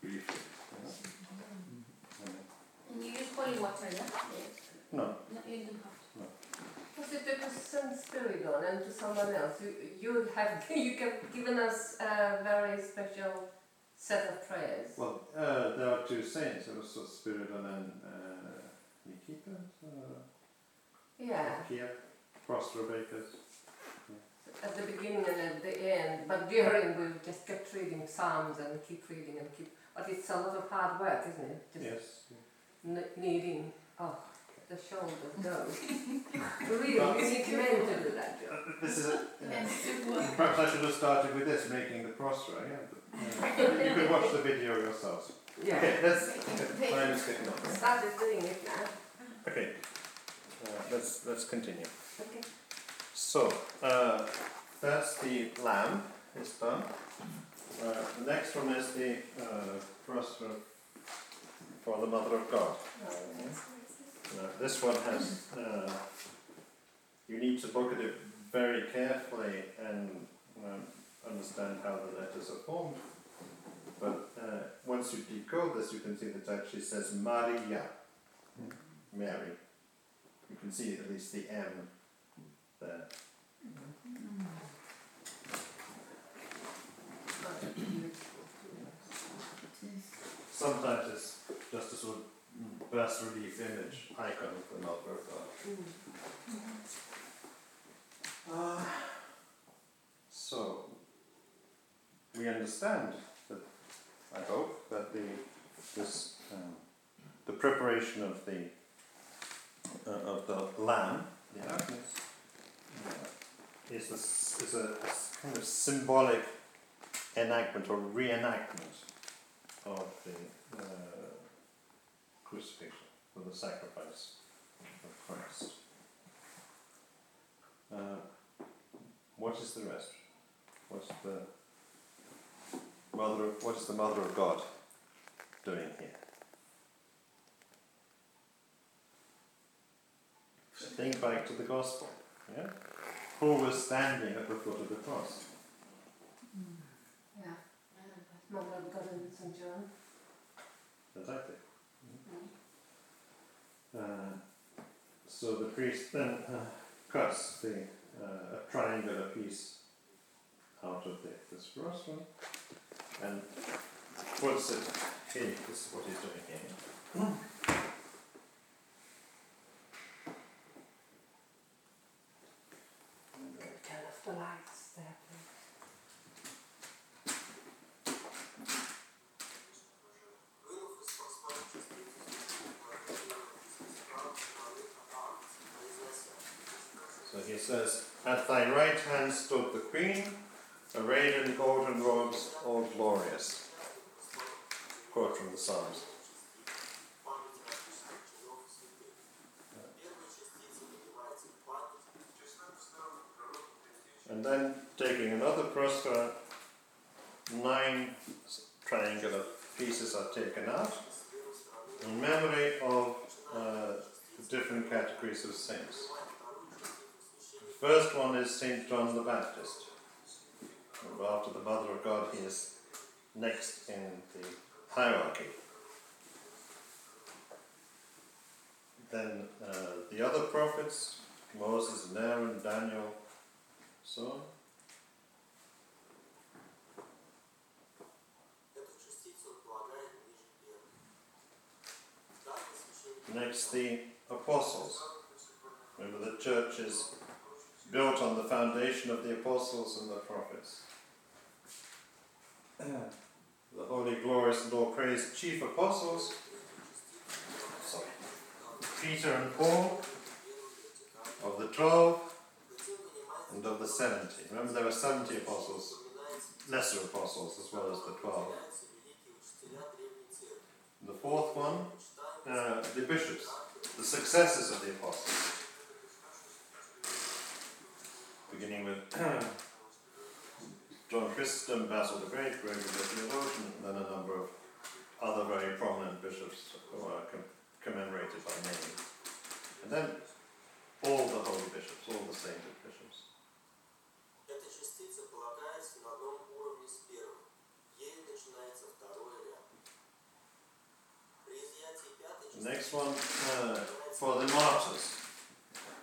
briefly. you know? And you use holy water, yeah? No, No, you don't have to. No. Because if you send Spiridon and to someone else, you you have [LAUGHS] you have given us a very special set of prayers. well, uh, there are two saints, also Spiridon and then uh, Nikita, uh, Yeah, Kiev, Prostrobacus. at the beginning and at the end, but during we just kept reading Psalms and keep reading and keep. But it's a lot of hard work, isn't it? Just Yes. n- needing. Oh, the shoulders go. [LAUGHS] really, you need men to do that job. This is a, yeah. [LAUGHS] Perhaps I should have started with this, making the prosphora, yeah. But, you can watch the video yourselves. Yeah. Okay, let's, time is ticking on. Started doing it now. Okay, uh, let's, let's continue. Okay. So, uh, that's the lamb is done. Uh, the next one is the uh, for the Mother of God. Uh, this one has, uh, you need to look at it very carefully and um, understand how the letters are formed. But uh, once you decode this, you can see that it actually says Maria, Mary. You can see at least the M there. Sometimes it's just a sort of bas relief image icon of the Mother of God. Uh, so, we understand that, I hope, that the, this, um, the preparation of the, uh, of the lamb, the Agnets, uh, is a, is a, kind of symbolic enactment or reenactment of the uh, crucifixion, or the sacrifice of Christ. Uh, what is the rest? What's the mother? Of, what is the mother of God doing here? Think back to the gospel. Yeah, who was standing at the foot of the cross? Yeah. Mother of God and St. John. Exactly. Uh, so the priest then uh, cuts the uh, triangular piece out of the, this first one and puts it here. This is what he's doing here. The lights there. So he says, At thy right hand stood the queen, arrayed in golden robes, all glorious. Quote from the Psalms. And then taking another prosphora, nine triangular pieces are taken out in memory of uh, different categories of saints. The first one is Saint John the Baptist. After the Mother of God, he is next in the hierarchy. Then uh, the other prophets, Moses and Aaron, Daniel, so on. Next, the apostles. Remember, the church is built on the foundation of the apostles and the prophets. The holy, glorious, and all praised chief apostles, sorry, Peter and Paul, of the twelve and of the seventy. Remember, there were seventy apostles, lesser apostles, as well as the twelve. The fourth one, uh, the bishops, the successors of the apostles. Beginning with [CLEARS THROAT] John Chrysostom, Basil the Great, Gregory the Theologian, and then a number of other very prominent bishops who are com- commemorated by name. And then all the holy bishops, all the sainted bishops. The next one uh, for the martyrs.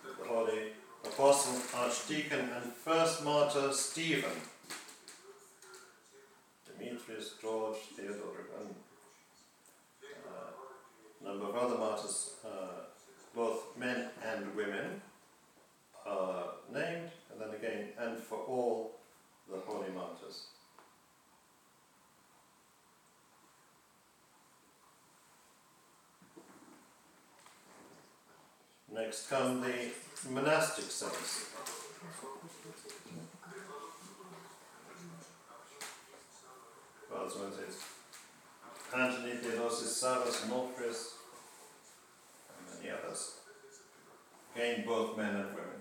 the the apostle, archdeacon, and first martyr Stephen. Demetrius, George, Theodoric, and uh, number of other martyrs, uh, both men and women, are named, and then again, and for all the holy martyrs. Next come the monastic saints. God's vintage. Anthony Theodosis Savas Nofris, and many others, gained both men and women.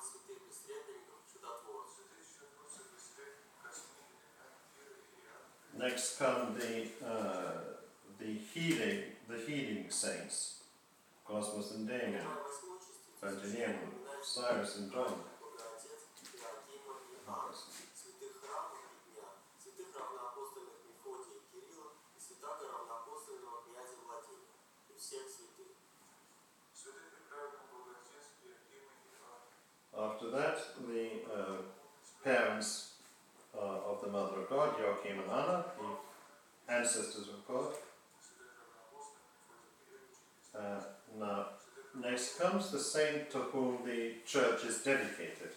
Святых и средних Next come the uh, the healing the healing saints, Cosmas and Damian, Pantaleon, Cyrus and John. After that, the uh, parents the Mother of God, Joachim and Anna, the ancestors of God. Uh, now, next comes the saint to whom the church is dedicated.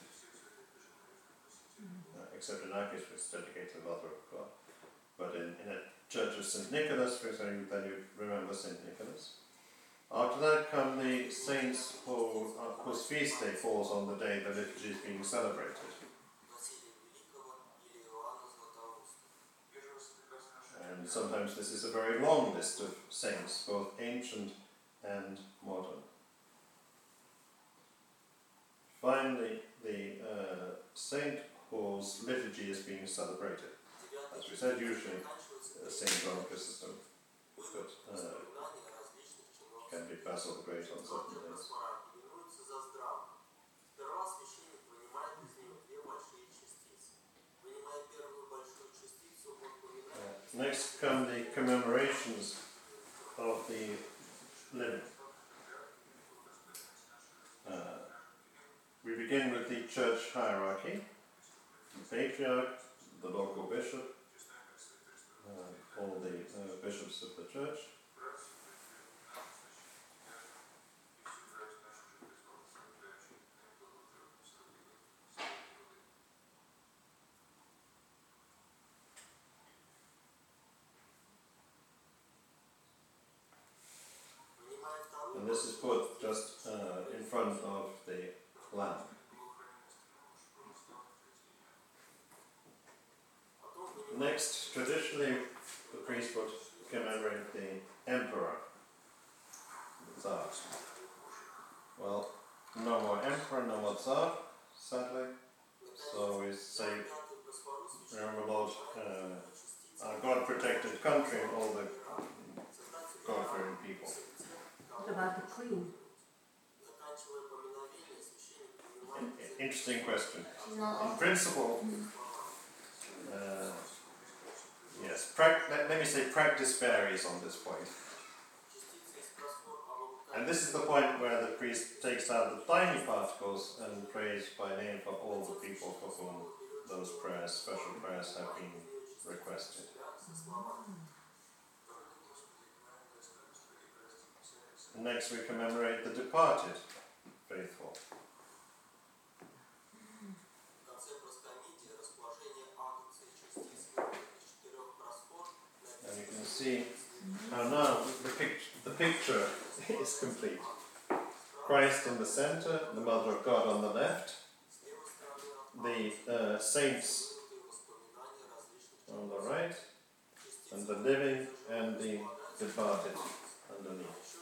Uh, except in our case, it's dedicated to the Mother of God. But in, in a church of St. Nicholas, for example, then you remember St. Nicholas. After that come the saints who, uh, whose feast day falls on the day the liturgy is being celebrated. and sometimes this is a very long list of saints, both ancient and modern. Finally, the uh, saint whose liturgy is being celebrated. As we said, usually uh, St. John Chrysostom, but uh, can be Basil the Great on certain days. Next come the commemorations of the living. Uh, we begin with the church hierarchy, the patriarch, the local bishop, uh, all the uh, bishops of the church. thoughts. Well, no more emperor, no more tsar, sadly. So we say, remember Lord, uh, our God protected country and all the God fearing people. What about the queen? Interesting question. In principle, uh, yes, pra- let, let me say practice varies on this point. And this is the point where the priest takes out the tiny particles and prays by name for all the people for whom those prayers, special prayers, have been requested. Next, we commemorate the departed faithful. And you can see now, now the, pic- the picture is complete. Christ in the center, the Mother of God on the left, the uh, saints on the right, and the living and the departed underneath.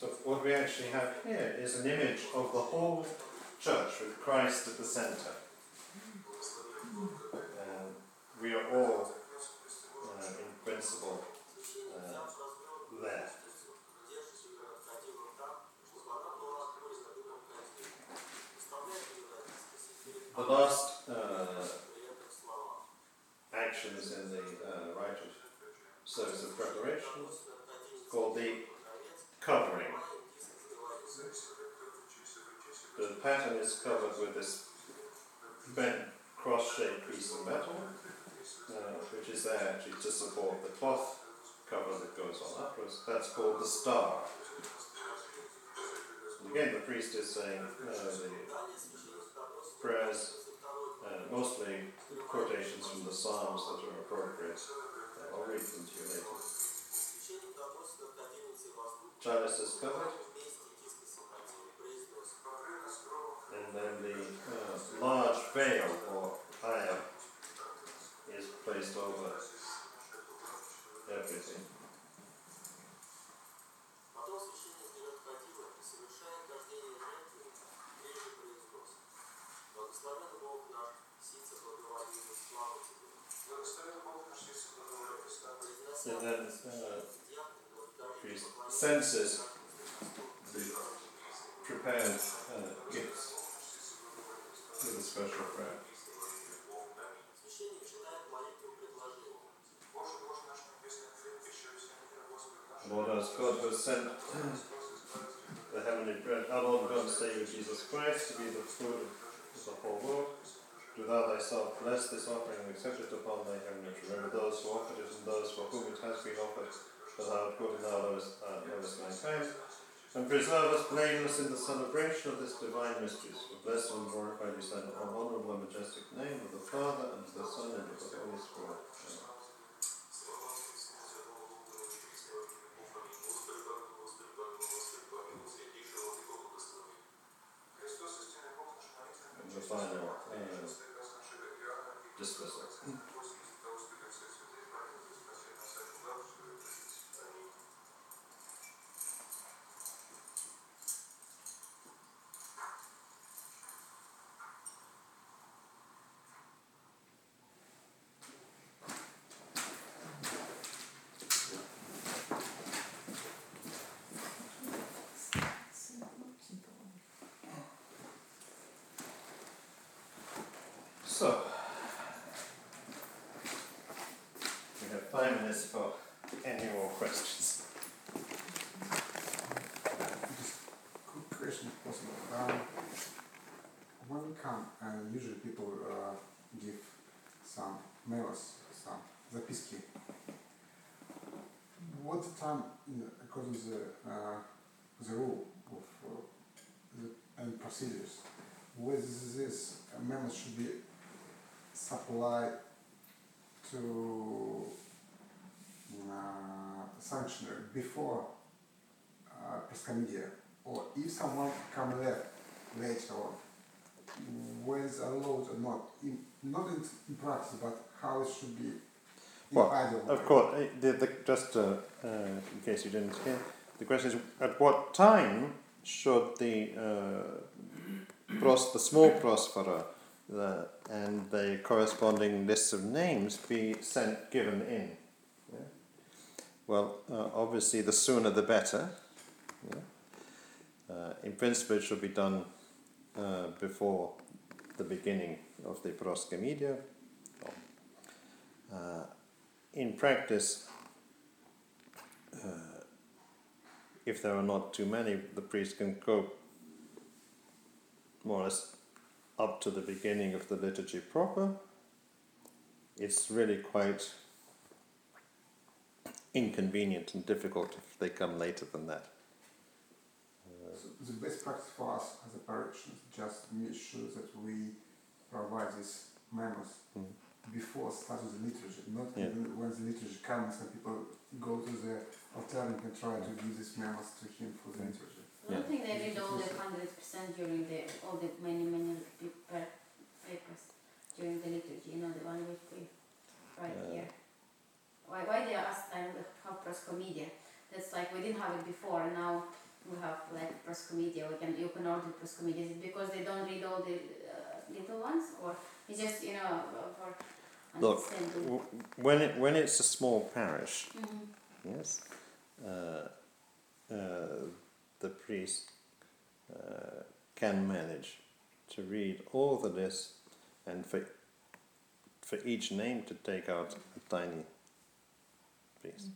So, what we actually have here is an image of the whole church with Christ at the center. Um, we are all, uh, in principle, the last uh, actions in the uh, righteous service of preparation called the covering. The paten is covered with this bent cross-shaped piece of metal, uh, which is there actually to support the cloth cover that goes on afterwards. That's called the star. And again, the priest is saying uh, the prayers, uh, mostly quotations from the Psalms that are appropriate. Uh, I'll read them to you later. Chalice is covered. And then the uh, large veil or aer is placed over everything. So then, uh, censes prepared uh, gifts with a special prayer. Lord us, God, who sent the heavenly bread, our Lord God, Savior Jesus Christ, to be the food of the whole world do thou thyself bless this offering and accept it upon thy heavenly Remember those who offered it and those for whom it has been offered, for thou good and thou lovest, uh, lovest mankind, and preserve us blameless in the celebration of this divine mystery. For bless and glorify thee, Son, O honourable and majestic name of the Father, and of the Son, and of the Holy Spirit. Amen. And the final uh, dismissal. So, we have five minutes for any more questions. Just quick question, if possible. Um, when we come, and usually people uh, give some mails, some записки. What the time, you know, according to the, uh, the rule of uh, the, and procedures, with this uh, memos should be before uh, Proskomedia, or if someone come left later on, whether allowed or not, in, not in, in practice, but how it should be Well. Of course, eh, the, the, just uh, uh, in case you didn't hear, the question is at what time should the uh, pros, the small prosphora the, and the corresponding lists of names be sent given in? Well, uh, obviously, the sooner the better. Yeah? Uh, in principle, it should be done uh, before the beginning of the proskomedia. Uh, in practice, uh, if there are not too many, the priest can go more or less up to the beginning of the liturgy proper. It's really quite inconvenient and difficult if they come later than that. So the best practice for us as a parish is just make sure that we provide these memos Mm. before starting the liturgy, not Yeah. even when the liturgy comes and people go to the altar and try to give these memos to him for the liturgy. I don't think they read all the hundred percent during the all the many many paper papers during the liturgy. You know the one with we right Yeah. here. Why why they asked um, how proskomedia? That's like we didn't have it before, and now we have like proskomedia. We can you can order proskomedia. Is it because they don't read all the uh, little ones, or it's just you know for Look, understanding? w- when it, when it's a small parish, Mhm. yes, uh, uh, the priest uh, can manage to read all the lists and for for each name to take out a tiny piece.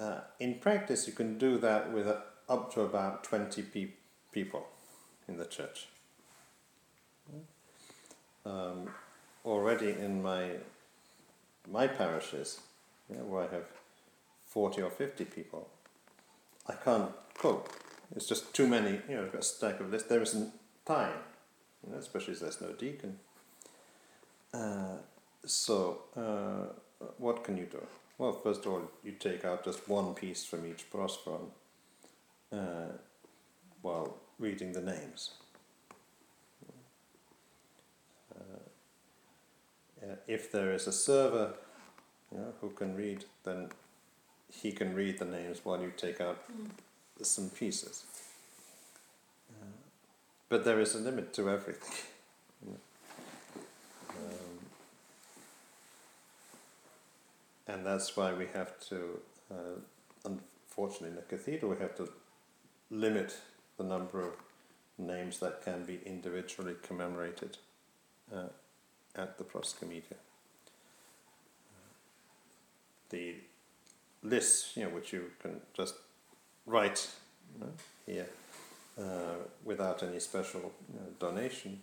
Uh, in practice, you can do that with uh, up to about 20 pe- people in the church. Um, already in my my parishes, yeah, where I have 40 or 50 people, I can't cope. It's just too many, you know, I've got a stack of lists. There isn't time, you know, especially as there's no deacon. Uh, so, uh, what can you do? Well, first of all, you take out just one piece from each prosperon uh, while reading the names. Uh, if there is a server you know, who can read, then he can read the names while you take out some pieces. Uh, but there is a limit to everything. [LAUGHS] you know. um, and that's why we have to, uh, unfortunately, in the cathedral, we have to limit the number of names that can be individually commemorated uh, at the Proskomedia. The lists, you know, which you can just write you know, here uh, without any special you know, donation,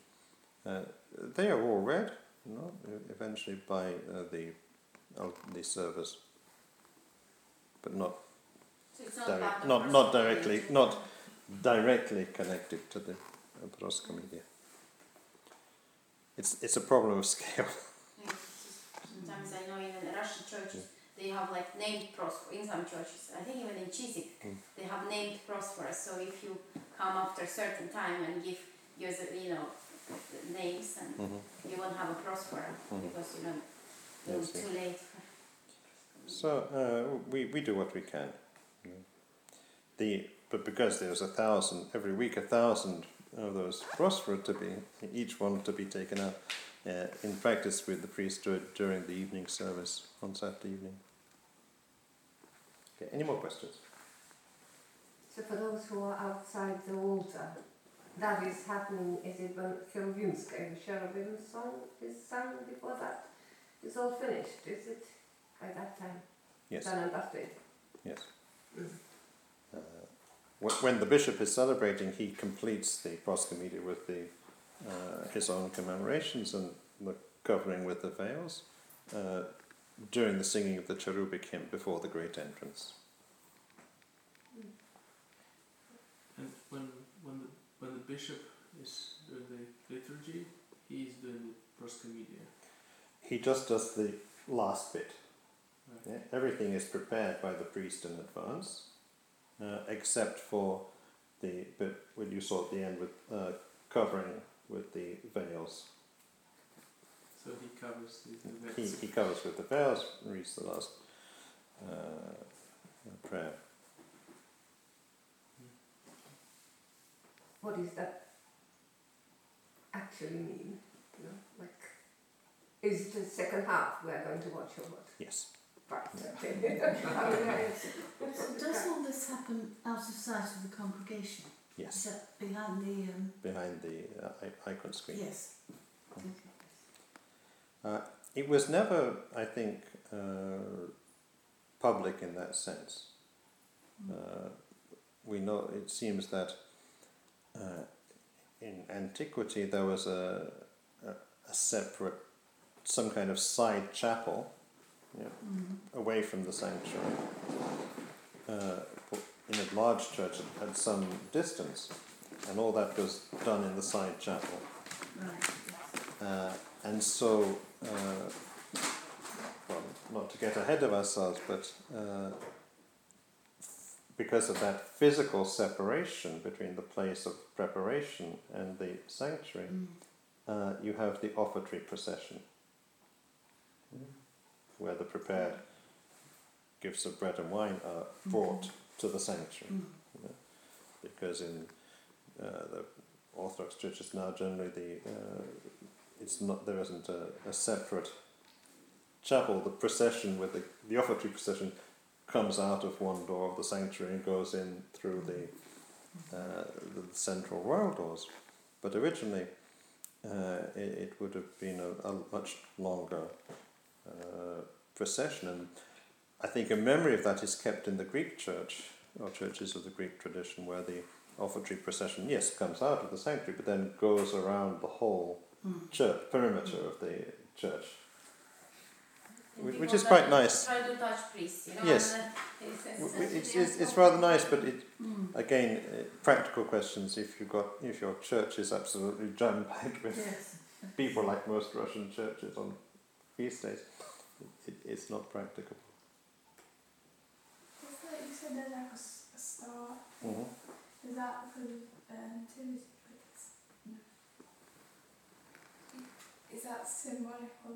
uh, they are all read, you know, eventually by uh, the uh, the servers, but not So not direct, not directly, not directly connected to the uh, Proskomedia. It's it's a problem of [LAUGHS] scale. Yeah, Sometimes I know in the Russian churches they have like named prosphora in some churches. I think even in Chiswick Mm. they have named prosphoras. So if you come after a certain time and give your you know names and Mhm. you won't have a prosphora Mhm. because you know Yes, too late. So uh, we, we do what we can. The but because there's a thousand every week, a thousand of those prosphora to be each one to be taken out. Uh, in practice, with the priesthood during the evening service on Saturday evening. Okay, any more questions? So for those who are outside the altar, that is happening, is it when Cherubimska, the cherubim song is sung before that? It's all finished, is it by that time? Yes. Done and dusted? Yes. Uh, wh- when the bishop is celebrating, he completes the proskomedia with the uh, his own commemorations and the covering with the veils uh, during the singing of the cherubic hymn before the great entrance. And when when the when the bishop is doing the liturgy, he is doing the proskomedia. He just does the last bit. Right. Yeah, everything is prepared by the priest in advance, uh, except for the bit when you saw at the end with uh, covering with the veils. So he covers the, the He, he covers with the veils and reads the last uh, prayer. What does that actually mean? You know, like, is it the second half we are going to watch or what? Yes. Right. okay. I mean, I- So does all this happen out of sight of the congregation? Is Yes. that behind the, um, Behind the uh, i- icon screen. yes. Okay. Uh, it was never, I think, uh, public in that sense. Uh, we know it seems that uh, in antiquity there was a, a, a separate, some kind of side chapel yeah, away from the sanctuary. Uh, in a large church at some distance, and all that was done in the side chapel. Right. Uh, and so, uh, well, not to get ahead of ourselves, but uh, because of that physical separation between the place of preparation and the sanctuary, Mm. uh, you have the offertory procession, where the prepared gifts of bread and wine are brought to the sanctuary. Mm. know, because in uh, the Orthodox Church, churches now generally the uh, it's not there isn't a, a separate chapel. The procession with the the offertory procession comes out of one door of the sanctuary and goes in through the uh, the central royal doors. But originally, uh, it, it would have been a, a much longer uh, procession. And I think a memory of that is kept in the Greek church, or churches of the Greek tradition, where the offertory procession, yes, comes out of the sanctuary, but then goes around the whole church, perimeter of the church. Which- which is quite nice. To touch you know. Yes. It's, it's, It's, rather nice, but it, again, uh, practical questions. If you've got, if your church is absolutely jam packed with Yes. [LAUGHS] people like most Russian churches on feast days, it, it's not practicable. Is that, you said there's like a, star. Mm-hmm. Is that because of um, Is that symbolic of?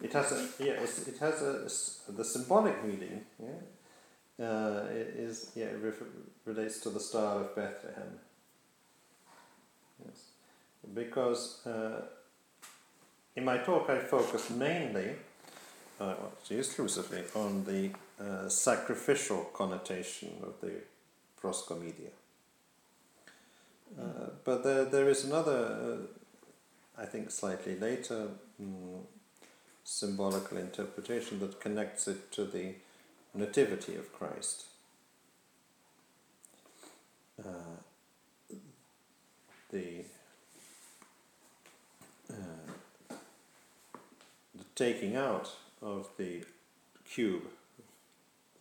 It has a yeah, it has a, the symbolic meaning. Yeah, uh, it is yeah, it relates to the Star of Bethlehem. Yes, because uh, in my talk I focused mainly, uh, exclusively, on the uh, sacrificial connotation of the proskomedia. Uh, but there, there is another, uh, I think, slightly later. Mm, symbolical interpretation that connects it to the nativity of Christ. Uh, the, uh, the taking out of the cube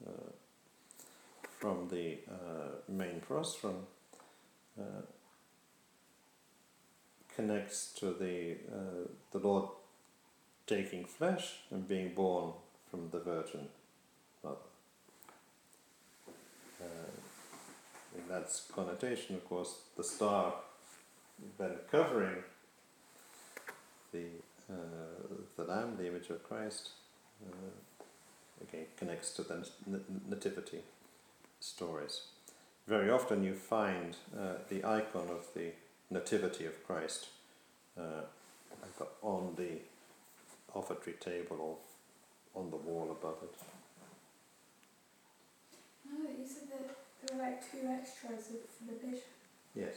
uh, from the uh, main rostrum uh, connects to the uh, the Lord taking flesh and being born from the Virgin Mother. Uh, in that connotation, of course, the star then covering the uh, the Lamb, the image of Christ, uh, again connects to the nativity stories. Very often, you find uh, the icon of the nativity of Christ uh, on the offertory table or on the wall above it. No, you said that there were like two extras of- for the bishop. Yes.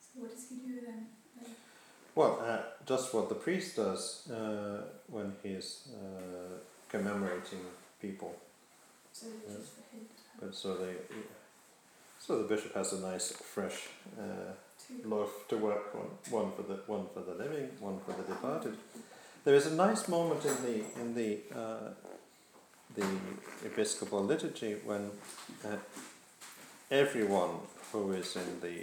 So what does he do then? Like, Well, uh, just what the priest does uh, when he's uh, commemorating people. so Yeah. just for him to have But so they, so the bishop has a nice fresh uh, loaf to work on, one for the one for the living, one for the departed. There is a nice moment in the in the uh, the episcopal liturgy when uh, everyone who is in the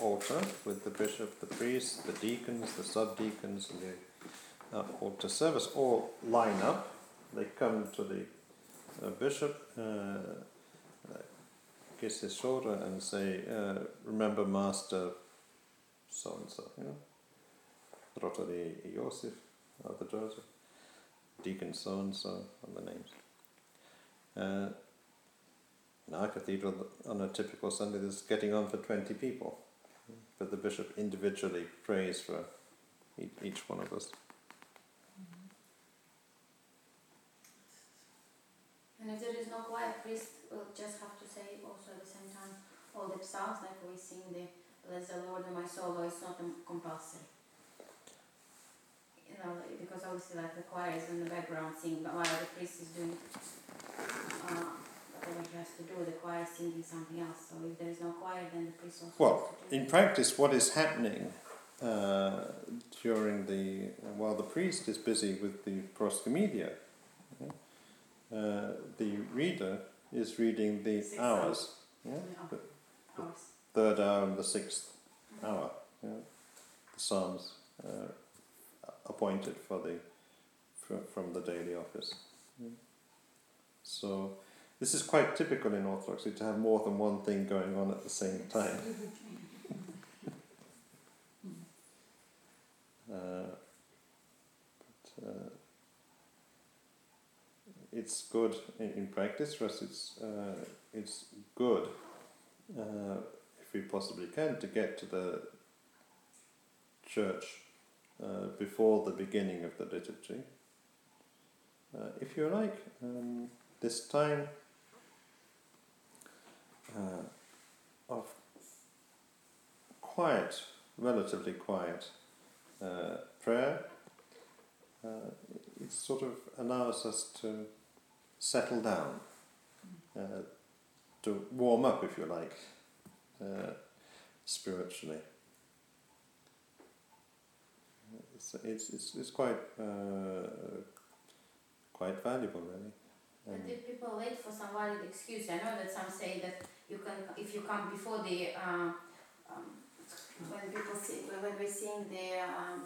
altar with the bishop, the priest, the deacons, the subdeacons, and the uh, altar service all line up. They come to the uh, bishop, uh, uh, kiss his shoulder, and say, uh, "Remember, Master." So and so, you know, Rotary Joseph, Joseph, Deacon so and so, are the names. In our cathedral, on a typical Sunday, there's getting on for 20 people, but the bishop individually prays for each, one of us. And if there is no choir, priest will just have to say also at the same time all the psalms like we sing the Bless the Lord and my soul, though it's not compulsory. You know, because obviously like the choir is in the background singing, but while the priest is doing uh, whatever he has to do, the choir is singing something else. So if there is no choir, then the priest also Well, has to do in practice, what is happening uh, during the while the priest is busy with the proskomedia, uh, the reader is reading the Six hours, yeah? The hours. third hour and the sixth hour, yeah? the psalms uh, appointed for the fr- from the daily office. yeah. So this is quite typical in Orthodoxy to have more than one thing going on at the same time. [LAUGHS] Uh, but, uh, it's good in, in practice for us. It's uh, it's good uh, if we possibly can to get to the church uh, before the beginning of the liturgy. Uh, if you like, um, this time uh, of quiet, relatively quiet uh, prayer, uh, it sort of allows us to settle down, uh, to warm up, if you like, uh, spiritually. It's, it's, it's, it's quite uh, quite valuable, really. But And if people wait for some valid excuse, I know that some say that you can, if you come before the, uh, um, when people see, when we sing the, um,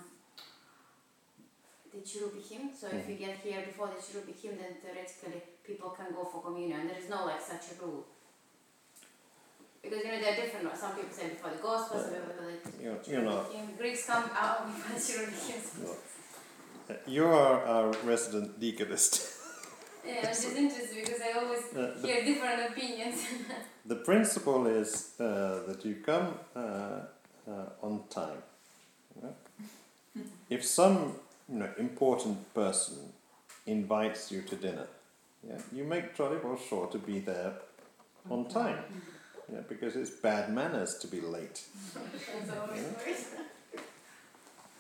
the Cherubic hymn, so if you get here before the Cherubic hymn, then theoretically people can go for communion. There is no like such a rule. Because you know they're different. Some people say before the gospel, some people say you're, you're not. Cherubic. Greeks come out [LAUGHS] before the Cherubic hymns. Uh, You are a resident deaconist. [LAUGHS] Yeah, it's just interesting because I always Uh, the, hear different opinions. [LAUGHS] the principle is uh, that you come uh, uh, on time. [LAUGHS] If some you know, important person invites you to dinner, yeah, you make jolly well sure to be there on time. [LAUGHS] Yeah, because it's bad manners to be late. That's always Yeah.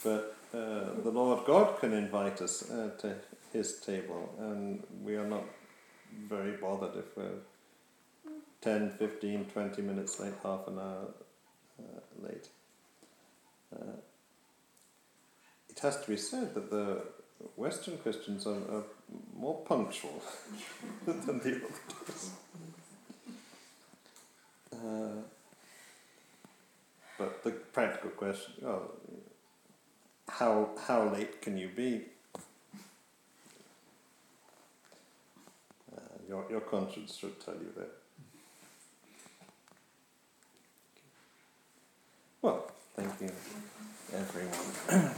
But uh, the Lord God can invite us uh, to His table, and we are not very bothered if we're 10, 15, 20 minutes late, half an hour uh, late. Uh, it has to be said that the Western Christians are, are more punctual [LAUGHS] than the Orthodox. Uh, but the practical question, oh, how how late can you be? Uh, your your conscience should tell you that. Well, thank you, everyone.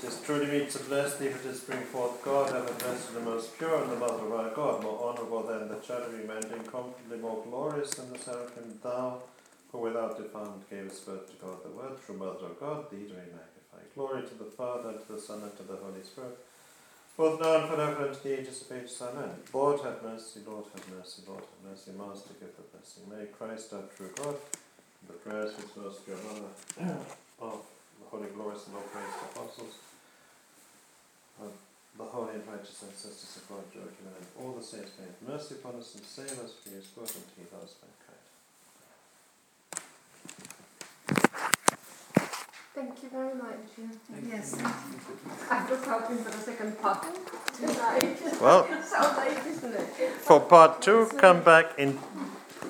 Just truly meets a blessed thee to spring forth God, ever blessed the most pure, and the mother of our God, more honourable than the cherubim, and incomparably more glorious than the seraphim, thou, who without defilement gavest birth to God the Word, true mother of God, thee do we magnify. Glory to the Father, and to the Son, and to the Holy Spirit, both now and forever, and to the ages of ages. Amen. Lord have mercy, Lord have mercy, Lord have mercy. Master, give the blessing. May Christ, our true God, the prayers which most mother [CLEARS THROAT] of the holy, glorious, and all praised apostles, of the holy and righteous ancestors of God, Joachim, and all the saints may have mercy upon us and save us for his good and heal us mankind. Thank you very much. Yes. I was hoping for the second part tonight. Well, It's so late, isn't it? for part two, come back in